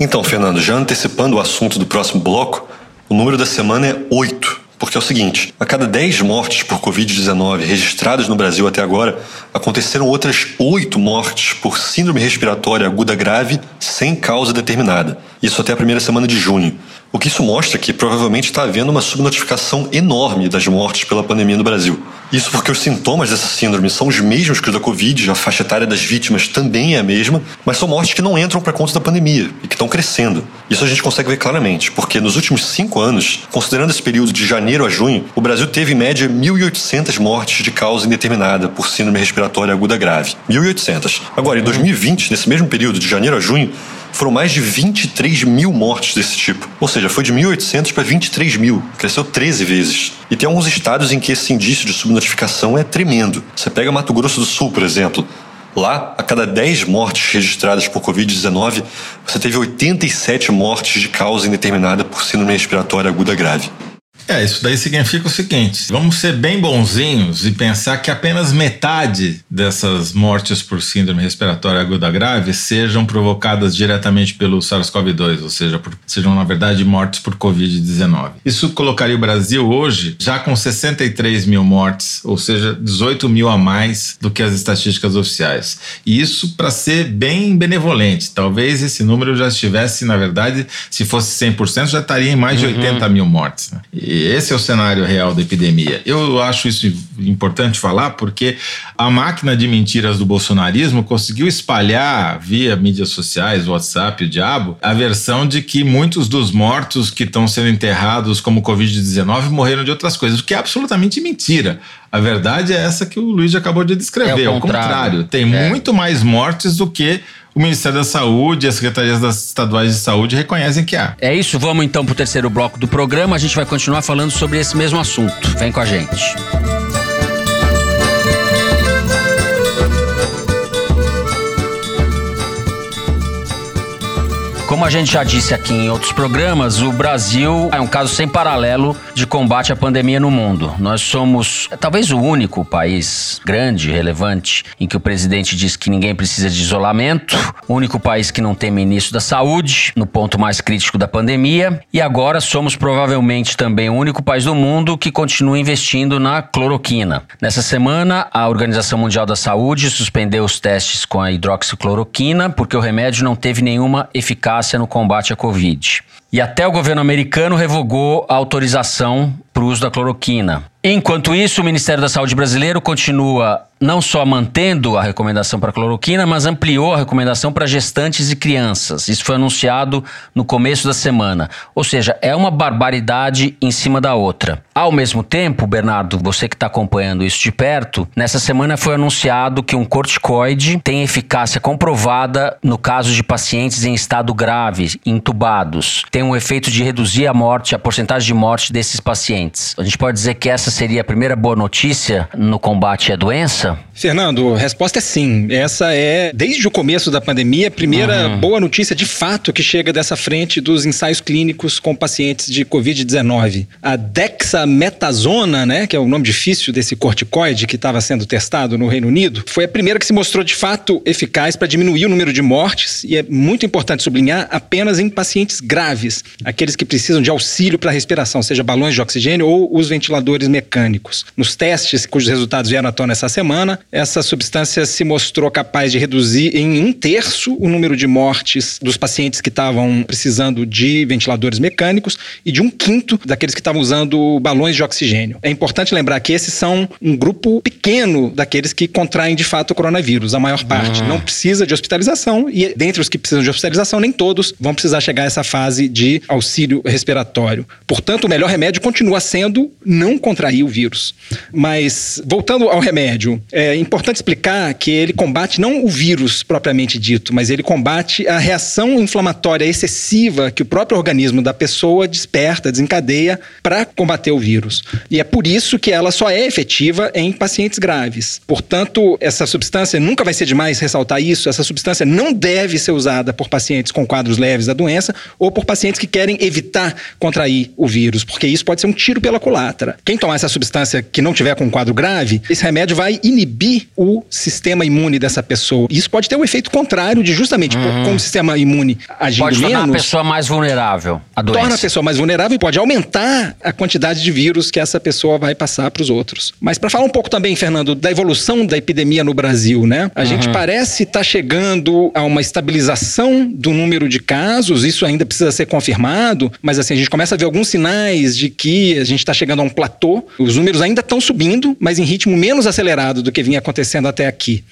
Então, Fernando, já antecipando o assunto do próximo bloco, o número da semana é 8. Porque é o seguinte: a cada 10 mortes por Covid-19 registradas no Brasil até agora, aconteceram outras 8 mortes por síndrome respiratória aguda grave sem causa determinada. Isso até a primeira semana de junho. O que isso mostra é que provavelmente está havendo uma subnotificação enorme das mortes pela pandemia no Brasil. Isso porque os sintomas dessa síndrome são os mesmos que os da Covid, a faixa etária das vítimas também é a mesma, mas são mortes que não entram para conta da pandemia e que estão crescendo. Isso a gente consegue ver claramente, porque nos últimos cinco anos, considerando esse período de janeiro a junho, o Brasil teve em média 1.800 mortes de causa indeterminada por síndrome respiratória aguda grave. 1.800. Agora, em 2020, nesse mesmo período de janeiro a junho, foram mais de 23 mil mortes desse tipo. Ou seja, foi de 1.800 para 23 mil. Cresceu 13 vezes. E tem alguns estados em que esse indício de subnotificação é tremendo. Você pega Mato Grosso do Sul, por exemplo. Lá, a cada 10 mortes registradas por Covid-19, você teve 87 mortes de causa indeterminada por síndrome respiratória aguda grave. É, isso daí significa o seguinte: vamos ser bem bonzinhos e pensar que apenas metade dessas mortes por síndrome respiratória aguda grave sejam provocadas diretamente pelo SARS-CoV-2, ou seja, por, sejam na verdade mortes por Covid-19. Isso colocaria o Brasil hoje já com 63 mil mortes, ou seja, 18 mil a mais do que as estatísticas oficiais. E isso para ser bem benevolente. Talvez esse número já estivesse, na verdade, se fosse 100%, já estaria em mais de 80 mil mortes. Né? E esse é o cenário real da epidemia. Eu acho isso importante falar porque a máquina de mentiras do bolsonarismo conseguiu espalhar via mídias sociais, WhatsApp, o diabo, a versão de que muitos dos mortos que estão sendo enterrados como Covid-19 morreram de outras coisas, o que é absolutamente mentira. A verdade é essa que o Luiz acabou de descrever. É o ao contrário. contrário, tem É. muito mais mortes do que o Ministério da Saúde e as secretarias das estaduais de saúde reconhecem que há. É isso, vamos então pro terceiro bloco do programa. A gente vai continuar falando sobre esse mesmo assunto. Vem com a gente. Como a gente já disse aqui em outros programas, o Brasil é um caso sem paralelo de combate à pandemia no mundo. Nós somos talvez o único país grande, relevante, em que o presidente diz que ninguém precisa de isolamento, o único país que não tem ministro da saúde, no ponto mais crítico da pandemia, e agora somos provavelmente também o único país do mundo que continua investindo na cloroquina. Nessa semana, a Organização Mundial da Saúde suspendeu os testes com a hidroxicloroquina porque o remédio não teve nenhuma eficácia no combate à Covid. E até o governo americano revogou a autorização para o uso da cloroquina. Enquanto isso, o Ministério da Saúde brasileiro continua não só mantendo a recomendação para cloroquina, mas ampliou a recomendação para gestantes e crianças. Isso foi anunciado no começo da semana. Ou seja, é uma barbaridade em cima da outra. Ao mesmo tempo, Bernardo, você que está acompanhando isso de perto, nessa semana foi anunciado que um corticoide tem eficácia comprovada no caso de pacientes em estado grave, intubados. Tem um efeito de reduzir a morte, a porcentagem de morte desses pacientes. pacientes. A gente pode dizer que essa seria a primeira boa notícia no combate à doença? Fernando, a resposta é sim. Essa é, desde o começo da pandemia, a primeira uhum. boa notícia de fato que chega dessa frente dos ensaios clínicos com pacientes de Covid-19. A dexametasona, né, que é o nome difícil desse corticoide que estava sendo testado no Reino Unido, foi a primeira que se mostrou de fato eficaz para diminuir o número de mortes e é muito importante sublinhar apenas em pacientes graves, aqueles que precisam de auxílio para a respiração, seja balões de oxigênio ou os ventiladores mecânicos. Nos testes cujos resultados vieram à tona essa semana, essa substância se mostrou capaz de reduzir em um terço o número de mortes dos pacientes que estavam precisando de ventiladores mecânicos e de um quinto daqueles que estavam usando balões de oxigênio. É importante lembrar que esses são um grupo pequeno daqueles que contraem de fato o coronavírus, a maior parte. Uhum. Não precisa de hospitalização e dentre os que precisam de hospitalização, nem todos vão precisar chegar a essa fase de auxílio respiratório. Portanto, o melhor remédio continua sendo não contrair o vírus. Mas, voltando ao remédio, é importante explicar que ele combate não o vírus propriamente dito, mas ele combate a reação inflamatória excessiva que o próprio organismo da pessoa desperta, desencadeia para combater o vírus. E é por isso que ela só é efetiva em pacientes graves. Portanto, essa substância nunca vai ser demais ressaltar isso, essa substância não deve ser usada por pacientes com quadros leves da doença ou por pacientes que querem evitar contrair o vírus, porque isso pode ser um tiro pela culatra. Quem tomar essa substância que não tiver com um quadro grave, esse remédio vai inibir o sistema imune dessa pessoa. Isso pode ter um efeito contrário de justamente uhum. como o sistema imune agindo pode menos... Pode tornar a pessoa mais vulnerável à doença. Torna a pessoa mais vulnerável e pode aumentar a quantidade de vírus que essa pessoa vai passar para os outros. Mas para falar um pouco também, Fernando, da evolução da epidemia no Brasil, né? A uhum. gente parece estar tá chegando a uma estabilização do número de casos, isso ainda precisa ser confirmado, mas assim, a gente começa a ver alguns sinais de que a gente está chegando a um platô. Os números ainda estão subindo, mas em ritmo menos acelerado do que vinha acontecendo até aqui.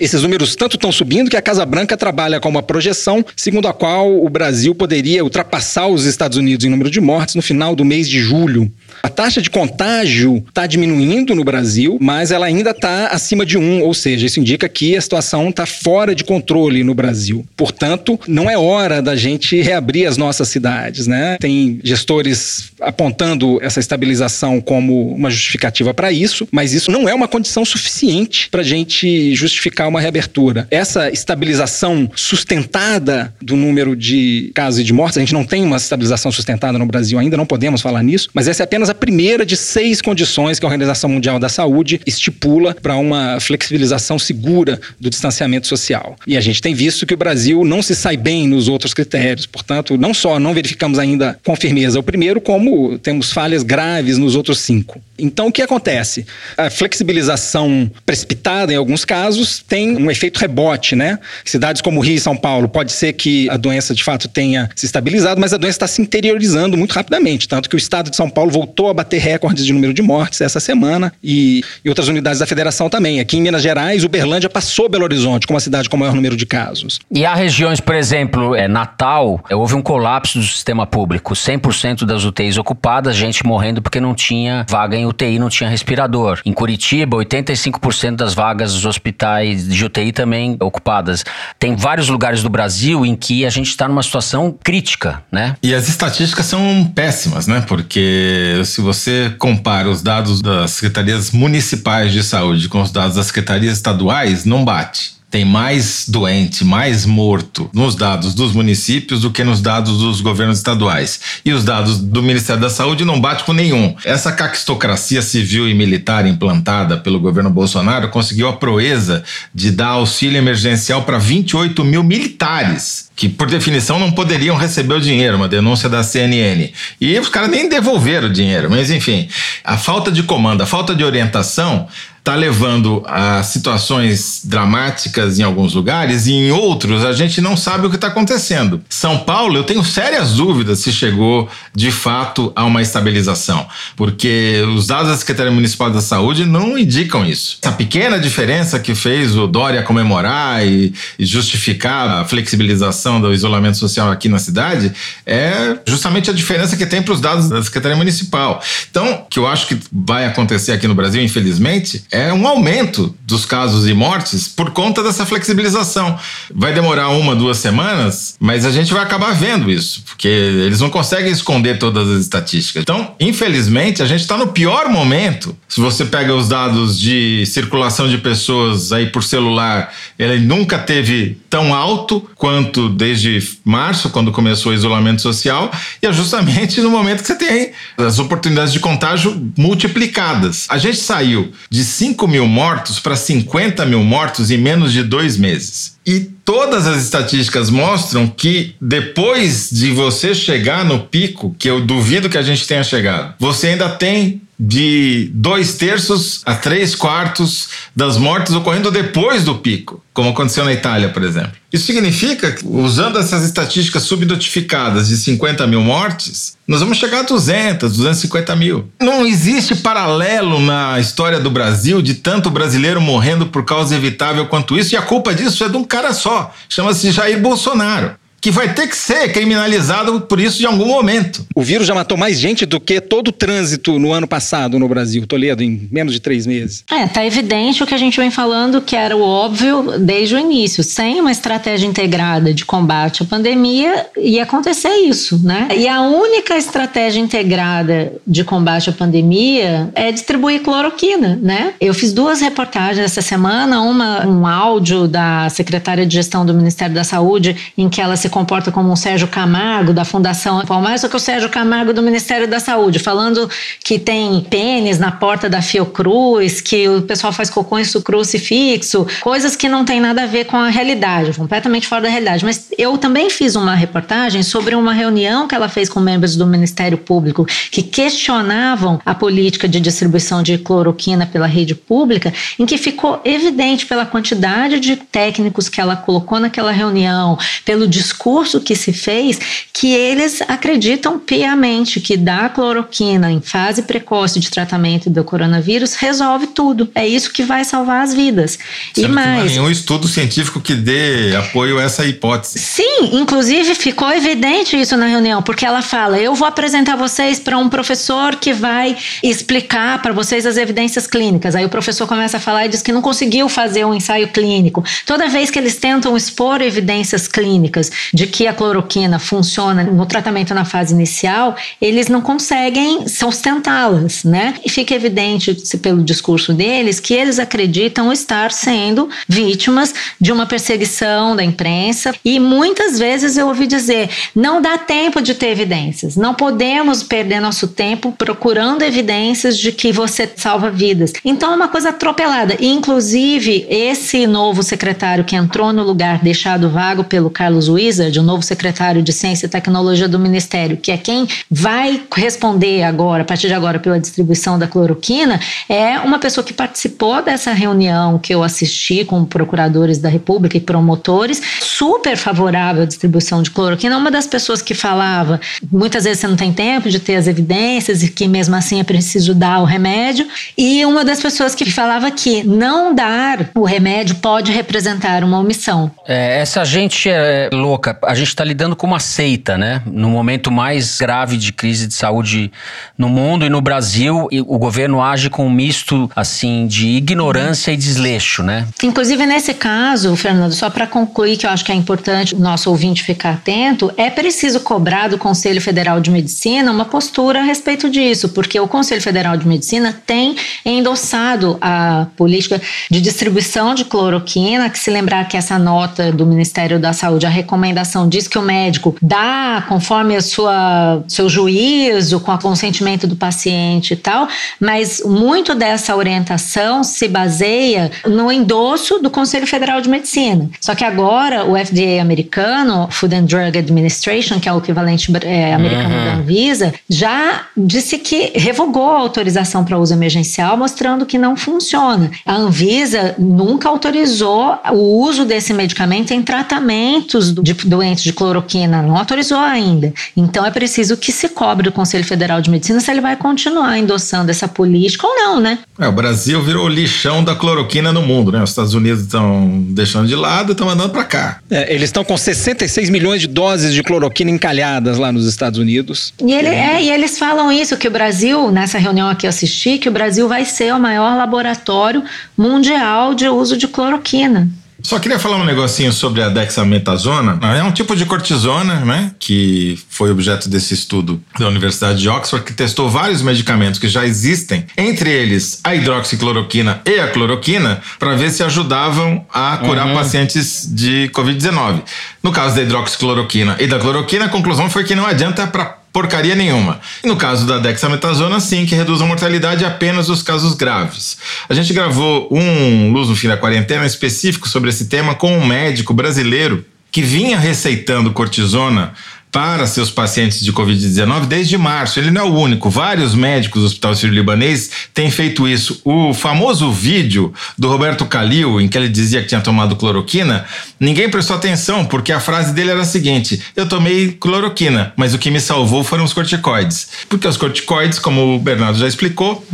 Esses números tanto estão subindo que a Casa Branca trabalha com uma projeção segundo a qual o Brasil poderia ultrapassar os Estados Unidos em número de mortes no final do mês de julho. A taxa de contágio está diminuindo no Brasil, mas ela ainda está acima de um, ou seja, isso indica que a situação está fora de controle no Brasil. Portanto, não é hora da gente reabrir as nossas cidades, né? Tem gestores apontando essa estabilização como uma justificativa para isso, mas isso não é uma condição suficiente para a gente justificar uma reabertura. Essa estabilização sustentada do número de casos e de mortes, a gente não tem uma estabilização sustentada no Brasil ainda, não podemos falar nisso, mas essa é apenas a primeira de seis condições que a Organização Mundial da Saúde estipula para uma flexibilização segura do distanciamento social. E a gente tem visto que o Brasil não se sai bem nos outros critérios. Portanto, não só não verificamos ainda com firmeza o primeiro, como temos falhas graves nos outros cinco. Então, o que acontece? A flexibilização precipitada, em alguns casos, tem um efeito rebote, né? Cidades como Rio e São Paulo, pode ser que a doença de fato tenha se estabilizado, mas a doença está se interiorizando muito rapidamente. Tanto que o estado de São Paulo voltou a bater recordes de número de mortes essa semana e, e outras unidades da federação também. Aqui em Minas Gerais, Uberlândia passou Belo Horizonte como a cidade com o maior número de casos. E há regiões, por exemplo, é, Natal, é, houve um colapso do sistema público. 100% das UTIs ocupadas, gente morrendo porque não tinha vaga em UTI não tinha respirador. Em Curitiba, 85% das vagas dos hospitais de UTI também ocupadas. Tem vários lugares do Brasil em que a gente está numa situação crítica, né? E as estatísticas são péssimas, né? Porque se você compara os dados das secretarias municipais de saúde com os dados das secretarias estaduais, não bate tem mais doente, mais morto nos dados dos municípios do que nos dados dos governos estaduais. E os dados do Ministério da Saúde não bate com nenhum. Essa caquistocracia civil e militar implantada pelo governo Bolsonaro conseguiu a proeza de dar auxílio emergencial para 28 mil militares que por definição não poderiam receber o dinheiro, uma denúncia da CNN. E os caras nem devolveram o dinheiro, mas enfim, a falta de comando, a falta de orientação está levando a situações dramáticas em alguns lugares e em outros a gente não sabe o que está acontecendo. São Paulo, eu tenho sérias dúvidas se chegou de fato a uma estabilização, porque os dados da Secretaria Municipal da Saúde não indicam isso. Essa pequena diferença que fez o Dória comemorar e, justificar a flexibilização flexibilização do isolamento social aqui na cidade é justamente a diferença que tem para os dados da Secretaria Municipal. Então, o que eu acho que vai acontecer aqui no Brasil, infelizmente, é um aumento dos casos e mortes por conta dessa flexibilização. Vai demorar uma, duas semanas, mas a gente vai acabar vendo isso, porque eles não conseguem esconder todas as estatísticas. Então, infelizmente, a gente está no pior momento. Se você pega os dados de circulação de pessoas aí por celular, ele nunca teve tão alto quanto desde março, quando começou o isolamento social, e é justamente no momento que você tem as oportunidades de contágio multiplicadas. A gente saiu de 5 mil mortos para 50 mil mortos em menos de dois meses. E todas as estatísticas mostram que depois de você chegar no pico, que eu duvido que a gente tenha chegado, você ainda tem de dois terços a três quartos das mortes ocorrendo depois do pico, como aconteceu na Itália, por exemplo. Isso significa que, usando essas estatísticas subnotificadas de 50 mil mortes, nós vamos chegar a 200, 250 mil. Não existe paralelo na história do Brasil de tanto brasileiro morrendo por causa evitável quanto isso, e a culpa disso é de um cara só, chama-se Jair Bolsonaro que vai ter que ser criminalizado por isso em algum momento. O vírus já matou mais gente do que todo o trânsito no ano passado no Brasil, Toledo, em menos de três meses. É, tá evidente o que a gente vem falando, que era o óbvio desde o início. Sem uma estratégia integrada de combate à pandemia, ia acontecer isso, né? E a única estratégia integrada de combate à pandemia é distribuir cloroquina, né? Eu fiz duas reportagens essa semana, uma um áudio da secretária de gestão do Ministério da Saúde, em que ela se comporta como um Sérgio Camargo da Fundação Palmares, só que o Sérgio Camargo do Ministério da Saúde, falando que tem pênis na porta da Fiocruz, que o pessoal faz cocô em crucifixo, coisas que não tem nada a ver com a realidade, completamente fora da realidade. Mas eu também fiz uma reportagem sobre uma reunião que ela fez com membros do Ministério Público que questionavam a política de distribuição de cloroquina pela rede pública, em que ficou evidente pela quantidade de técnicos que ela colocou naquela reunião, pelo discurso discurso que se fez que eles acreditam piamente que dar cloroquina em fase precoce de tratamento do coronavírus resolve tudo. É isso que vai salvar as vidas. Sendo e mais. Não há nenhum estudo científico que dê apoio a essa hipótese. Sim, inclusive ficou evidente isso na reunião, porque ela fala: eu vou apresentar vocês para um professor que vai explicar para vocês as evidências clínicas. Aí o professor começa a falar e diz que não conseguiu fazer um ensaio clínico. Toda vez que eles tentam expor evidências clínicas de que a cloroquina funciona no tratamento na fase inicial, eles não conseguem sustentá-las, né? E fica evidente pelo discurso deles que eles acreditam estar sendo vítimas de uma perseguição da imprensa e muitas vezes eu ouvi dizer, não dá tempo de ter evidências, não podemos perder nosso tempo procurando evidências de que você salva vidas. Então é uma coisa atropelada. Inclusive, esse novo secretário que entrou no lugar deixado vago pelo Carlos Wizard, Wizard, o novo secretário de Ciência e Tecnologia do Ministério, que é quem vai responder agora, a partir de agora, pela distribuição da cloroquina, é uma pessoa que participou dessa reunião que eu assisti com procuradores da República e promotores, super favorável à distribuição de cloroquina. Uma das pessoas que falava, muitas vezes você não tem tempo de ter as evidências e que mesmo assim é preciso dar o remédio, e uma das pessoas que falava que não dar o remédio pode representar uma omissão. É, essa gente é louca a gente está lidando com uma seita, né? No momento mais grave de crise de saúde no mundo e no Brasil, o governo age com um misto assim de ignorância e desleixo, né? Inclusive nesse caso, Fernando, só para concluir que eu acho que é importante o nosso ouvinte ficar atento, é preciso cobrar do Conselho Federal de Medicina uma postura a respeito disso, porque o Conselho Federal de Medicina tem endossado a política de distribuição de cloroquina, que se lembrar que essa nota do Ministério da Saúde a recomenda recomendação diz que o médico dá conforme a sua seu juízo, com o consentimento do paciente e tal, mas muito dessa orientação se baseia no endosso do Conselho Federal de Medicina. Só que agora o FDA americano, Food and Drug Administration, que é o equivalente é, americano uhum. da Anvisa, já disse que revogou a autorização para uso emergencial, mostrando que não funciona. A Anvisa nunca autorizou o uso desse medicamento em tratamentos de doentes de cloroquina, não autorizou ainda. Então é preciso que se cobre do Conselho Federal de Medicina se ele vai continuar endossando essa política ou não, né? É, o Brasil virou o lixão da cloroquina no mundo, né? Os Estados Unidos estão deixando de lado e estão mandando para cá. É, eles estão com 66 milhões de doses de cloroquina encalhadas lá nos Estados Unidos. E, ele, é, e eles falam isso, que o Brasil, nessa reunião aqui eu assisti, que o Brasil vai ser o maior laboratório mundial de uso de cloroquina. Só queria falar um negocinho sobre a dexametasona. É um tipo de cortisona, né? Que foi objeto desse estudo da Universidade de Oxford, que testou vários medicamentos que já existem, entre eles a hidroxicloroquina e a cloroquina, para ver se ajudavam a curar uhum. pacientes de Covid-19. No caso da hidroxicloroquina e da cloroquina, a conclusão foi que não adianta para porcaria nenhuma. E no caso da dexametasona, sim, que reduz a mortalidade apenas os casos graves. A gente gravou um Luz no Fim da Quarentena específico sobre esse tema com um médico brasileiro que vinha receitando cortisona para seus pacientes de Covid-19 desde março. Ele não é o único. Vários médicos do Hospital Sírio-Libanês têm feito isso. O famoso vídeo do Roberto Calil, em que ele dizia que tinha tomado cloroquina, ninguém prestou atenção, porque a frase dele era a seguinte: Eu tomei cloroquina, mas o que me salvou foram os corticoides. Porque os corticoides, como o Bernardo já explicou,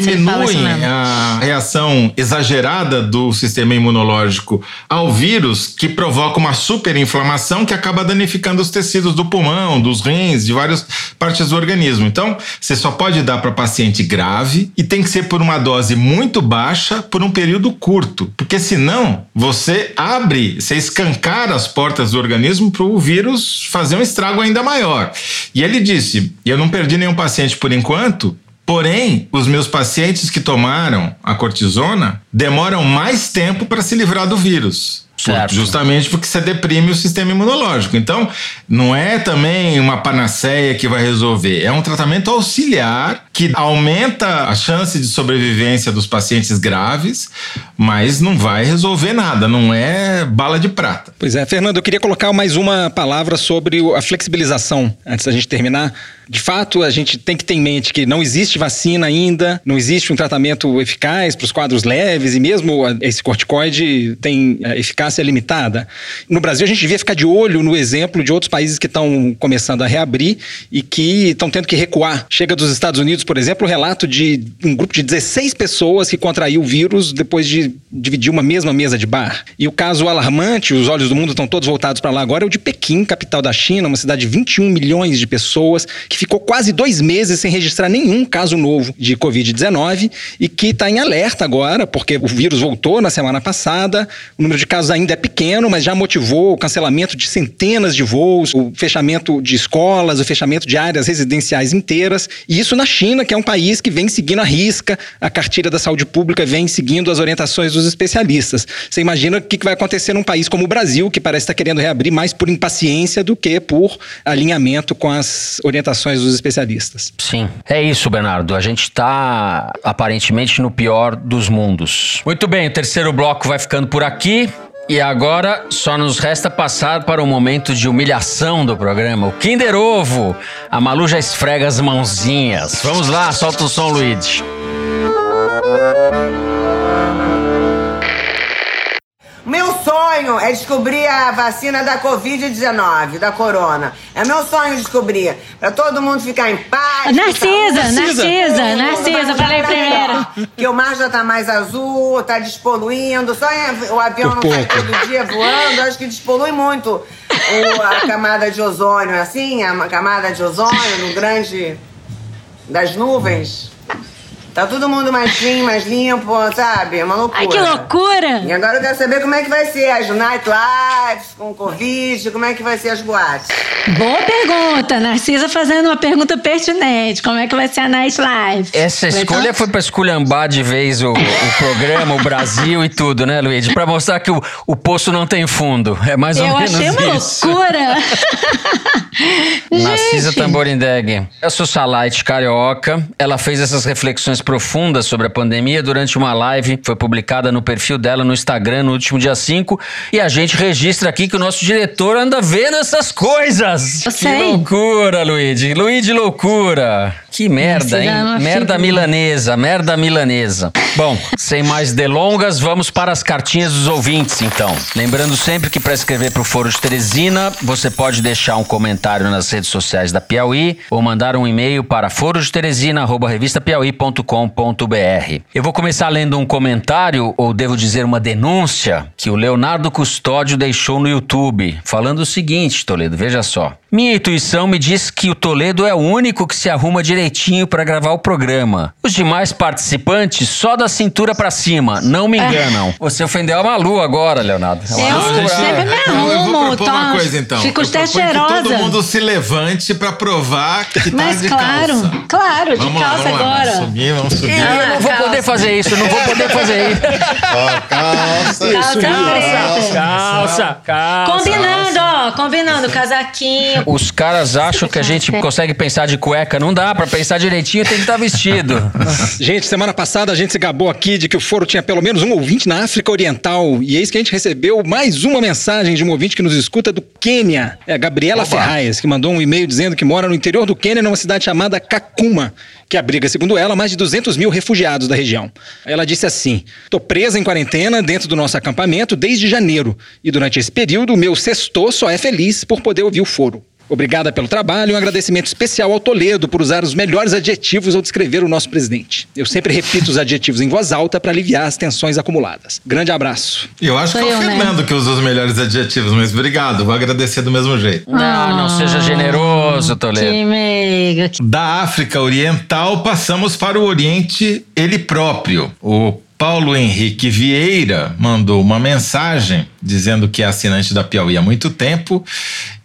diminuem a reação exagerada do sistema imunológico ao vírus, que provoca uma superinflamação que acaba danificando os tecidos do pulmão, dos rins, de várias partes do organismo. Então, você só pode dar para paciente grave e tem que ser por uma dose muito baixa por um período curto, porque senão você abre, você escancara as portas do organismo para o vírus fazer um estrago ainda maior. E ele disse: eu não perdi nenhum paciente por enquanto, Porém, os meus pacientes que tomaram a cortisona demoram mais tempo para se livrar do vírus. Certo. Justamente porque você deprime o sistema imunológico. Então, não é também uma panaceia que vai resolver. É um tratamento auxiliar que aumenta a chance de sobrevivência dos pacientes graves, mas não vai resolver nada. Não é bala de prata. Pois é, Fernando, eu queria colocar mais uma palavra sobre a flexibilização, antes da gente terminar. De fato, a gente tem que ter em mente que não existe vacina ainda, não existe um tratamento eficaz para os quadros leves e mesmo esse corticoide tem é, eficácia limitada. No Brasil, a gente devia ficar de olho no exemplo de outros países que estão começando a reabrir e que estão tendo que recuar. Chega dos Estados Unidos, por exemplo, o relato de um grupo de 16 pessoas que contraiu o vírus depois de dividir uma mesma mesa de bar. E o caso alarmante, os olhos do mundo estão todos voltados para lá agora, é o de Pequim, capital da China, uma cidade de 21 milhões de pessoas que ficou quase dois meses sem registrar nenhum caso novo de Covid-19 e que está em alerta agora, porque o vírus voltou na semana passada, o número de casos ainda é pequeno, mas já motivou o cancelamento de centenas de voos, o fechamento de escolas, o fechamento de áreas residenciais inteiras, e isso na China, que é um país que vem seguindo a risca, a cartilha da saúde pública vem seguindo as orientações dos especialistas. Você imagina o que vai acontecer num país como o Brasil, que parece estar querendo reabrir mais por impaciência do que por alinhamento com as orientações dos especialistas. Sim, é isso, Bernardo. A gente está aparentemente no pior dos mundos. Muito bem, o terceiro bloco vai ficando por aqui. E agora só nos resta passar para o momento de humilhação do programa, o Kinder Ovo. A Malu já esfrega as mãozinhas. Vamos lá, solta o som, Luigi. Meu sonho é descobrir a vacina da Covid-19, da corona. É meu sonho descobrir. Pra todo mundo ficar em paz. Narcisa, Narcisa, Narcisa, falei primeiro. Que o mar já tá mais azul, tá despoluindo. Só o avião não sai todo dia voando. Acho que despolui muito o, a camada de ozônio, assim, a camada de ozônio no grande das nuvens. Tá todo mundo mais clean, mais limpo, sabe? É uma loucura. Ai, que loucura! E agora eu quero saber como é que vai ser as nightlives com Covid, como é que vai ser as boates. Boa pergunta, Narcisa fazendo uma pergunta pertinente. Como é que vai ser a nightlife? Essa escolha então... foi pra esculhambar de vez o, o programa, o Brasil e tudo, né, Luiz? Pra mostrar que o, o poço não tem fundo. É mais ou eu menos isso. Eu achei uma loucura! Narcisa Tamborindeg. A socialite carioca. Ela fez essas reflexões profundas sobre a pandemia durante uma live foi publicada no perfil dela no Instagram no último dia 5 e a gente registra aqui que o nosso diretor anda vendo essas coisas. Eu que loucura, Luigi. Luigi, loucura. Que merda, hein? Merda milanesa, merda milanesa. Bom, sem mais delongas, vamos para as cartinhas dos ouvintes, então. Lembrando sempre que para escrever para o Foro de Teresina, você pode deixar um comentário nas redes sociais da Piauí ou mandar um e-mail para forodeteresina.revistapiauí.com.br. Eu vou começar lendo um comentário, ou devo dizer uma denúncia, que o Leonardo Custódio deixou no YouTube, falando o seguinte, Toledo, veja só. Minha intuição me diz que o Toledo é o único que se arruma direitinho para gravar o programa. Os demais participantes só da cintura para cima, não me enganam. Você ofendeu a Malu agora, Leonardo. Eu sempre me Não, eu vou arrumo, propor uma tô- coisa então. Fico até cheirosa. todo mundo se levante pra provar que tá Mas de claro, calça. claro, de Vamos lá, calça vamos lá, agora. Vamos subir, vamos subir. Eu não vou poder fazer isso, não vou poder fazer isso. Ó, calça. Calça preta. Calça, calça. Combinando, ó, combinando, casaquinho. Os caras acham que a gente consegue pensar de cueca. Não dá, pra pensar direitinho tem que estar vestido. Gente, semana passada a gente se gabou aqui de que o foro tinha pelo menos um ouvinte na África Oriental. E eis que a gente recebeu mais uma mensagem de um ouvinte que nos escuta do Quênia. É a Gabriela Ferraz, que mandou um e-mail dizendo que mora no interior do Quênia, numa cidade chamada Kakuma, que abriga, segundo ela, mais de 200 mil refugiados da região. Ela disse assim: Tô presa em quarentena dentro do nosso acampamento desde janeiro. E durante esse período, o meu sextor só é feliz por poder ouvir o foro. Obrigada pelo trabalho e um agradecimento especial ao Toledo por usar os melhores adjetivos ao descrever o nosso presidente. Eu sempre repito os adjetivos em voz alta para aliviar as tensões acumuladas. Grande abraço. Eu acho que é o né? Fernando que usa os melhores adjetivos, mas obrigado, vou agradecer do mesmo jeito. Não, não seja generoso, Toledo. Que meiga. Da África Oriental, passamos para o Oriente ele próprio. O Paulo Henrique Vieira mandou uma mensagem dizendo que é assinante da Piauí há muito tempo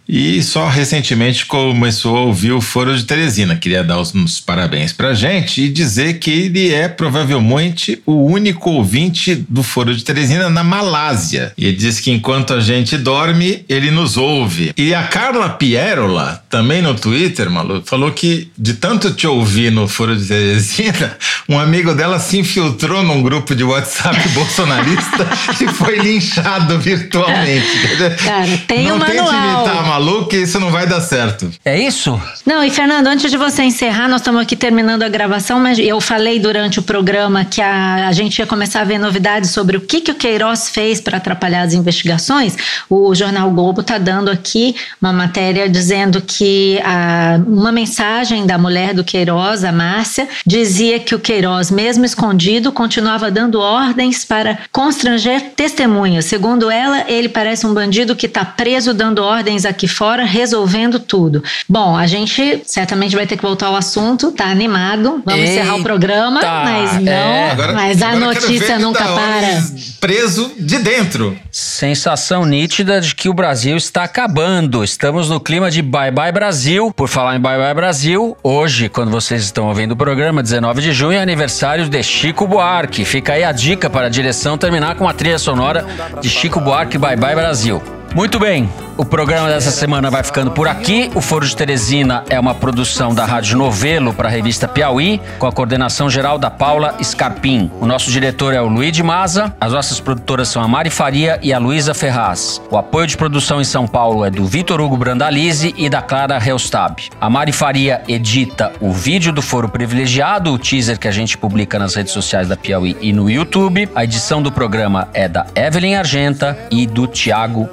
e só recentemente começou a ouvir o Foro de Teresina. Queria dar os, uns parabéns pra gente e dizer que ele é provavelmente o único ouvinte do Foro de Teresina na Malásia. E ele diz que enquanto a gente dorme, ele nos ouve. E a Carla Pierola, também no Twitter, Malu, falou que de tanto te ouvir no Foro de Teresina, um amigo dela se infiltrou num grupo de WhatsApp bolsonarista e foi linchado virtualmente. Cara, tem não um tente manual. imitar Malu, que isso não vai dar certo. É isso? Não, e Fernando, antes de você encerrar, nós estamos aqui terminando a gravação, mas eu falei durante o programa que a, a gente ia começar a ver novidades sobre o que, que o Queiroz fez para atrapalhar as investigações. O Jornal Globo está dando aqui uma matéria dizendo que a- uma mensagem da mulher do Queiroz, a Márcia, dizia que o Queiroz, mesmo escondido, continuava dando ordens para constranger testemunhas. Segundo ela, ele parece um bandido que está preso dando ordens aqui fora, resolvendo tudo. Bom, a gente certamente vai ter que voltar ao assunto, tá animado. Vamos encerrar o programa, Eita, mas não. é. mas a agora quero ver notícia nunca para. Preso de dentro. Sensação nítida de que o Brasil está acabando. Estamos no clima de Bye Bye Brasil. Por falar em Bye Bye Brasil, hoje, quando vocês estão ouvindo o programa, 19 de junho, é aniversário de Chico Buarque. Fica aí a dica para a direção terminar com a trilha sonora de Chico Buarque Bye Bye Brasil. Muito bem, o programa dessa semana vai ficando por aqui. O Foro de Teresina é uma produção da Rádio Novelo para a revista Piauí, com a coordenação geral da Paula Scarpim. O nosso diretor é o Luiz de Maza, as nossas produtoras são a Mari Faria e a Luísa Ferraz. O apoio de produção em São Paulo é do Vitor Hugo Brandalize e da Clara Helstab. A Mari Faria edita o vídeo do Foro Privilegiado, o teaser que a gente publica nas redes sociais da Piauí e no YouTube. A edição do programa é da Evelyn Argenta e do Tiago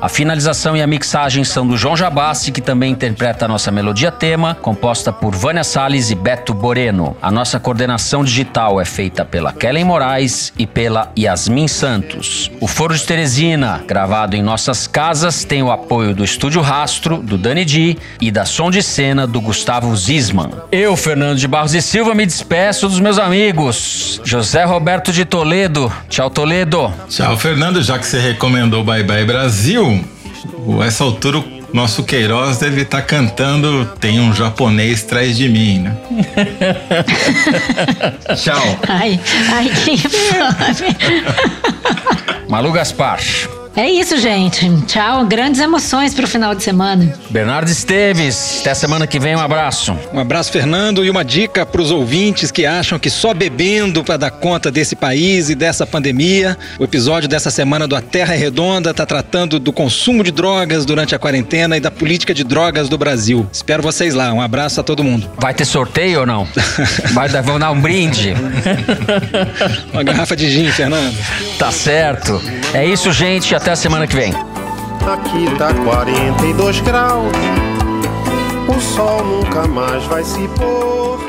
A finalização e a mixagem são do João Jabassi, que também interpreta a nossa melodia tema, composta por Vânia Salles e Beto Boreno. A nossa coordenação digital é feita pela Kellen Moraes e pela Yasmin Santos. O Foro de Teresina, gravado em nossas casas, tem o apoio do Estúdio Rastro, do Dani Di e da som de cena do Gustavo Zisman. Eu, Fernando de Barros e Silva, me despeço dos meus amigos. José Roberto de Toledo. Tchau, Toledo. Tchau, Fernando. Já que você recomendou Bye Bye Brasil, o- essa altura o nosso Queiroz deve estar cantando Tem um japonês atrás de mim, né? Tchau. Ai, ai, que infame. Malu Gaspar. É isso, gente. Tchau. Grandes emoções pro final de semana. Bernardo Esteves, até semana que vem, um abraço. Um abraço, Fernando, e uma dica para os ouvintes que acham que só bebendo para dar conta desse país e dessa pandemia. O episódio dessa semana do A Terra é Redonda está tratando do consumo de drogas durante a quarentena e da política de drogas do Brasil. Espero vocês lá. Um abraço a todo mundo. Vai ter sorteio ou não? Vai dar, vamos dar um brinde. uma garrafa de gin, Fernando. Tá certo. É isso, gente. Até a semana que vem. Aqui tá 42 graus. O sol nunca mais vai se pôr.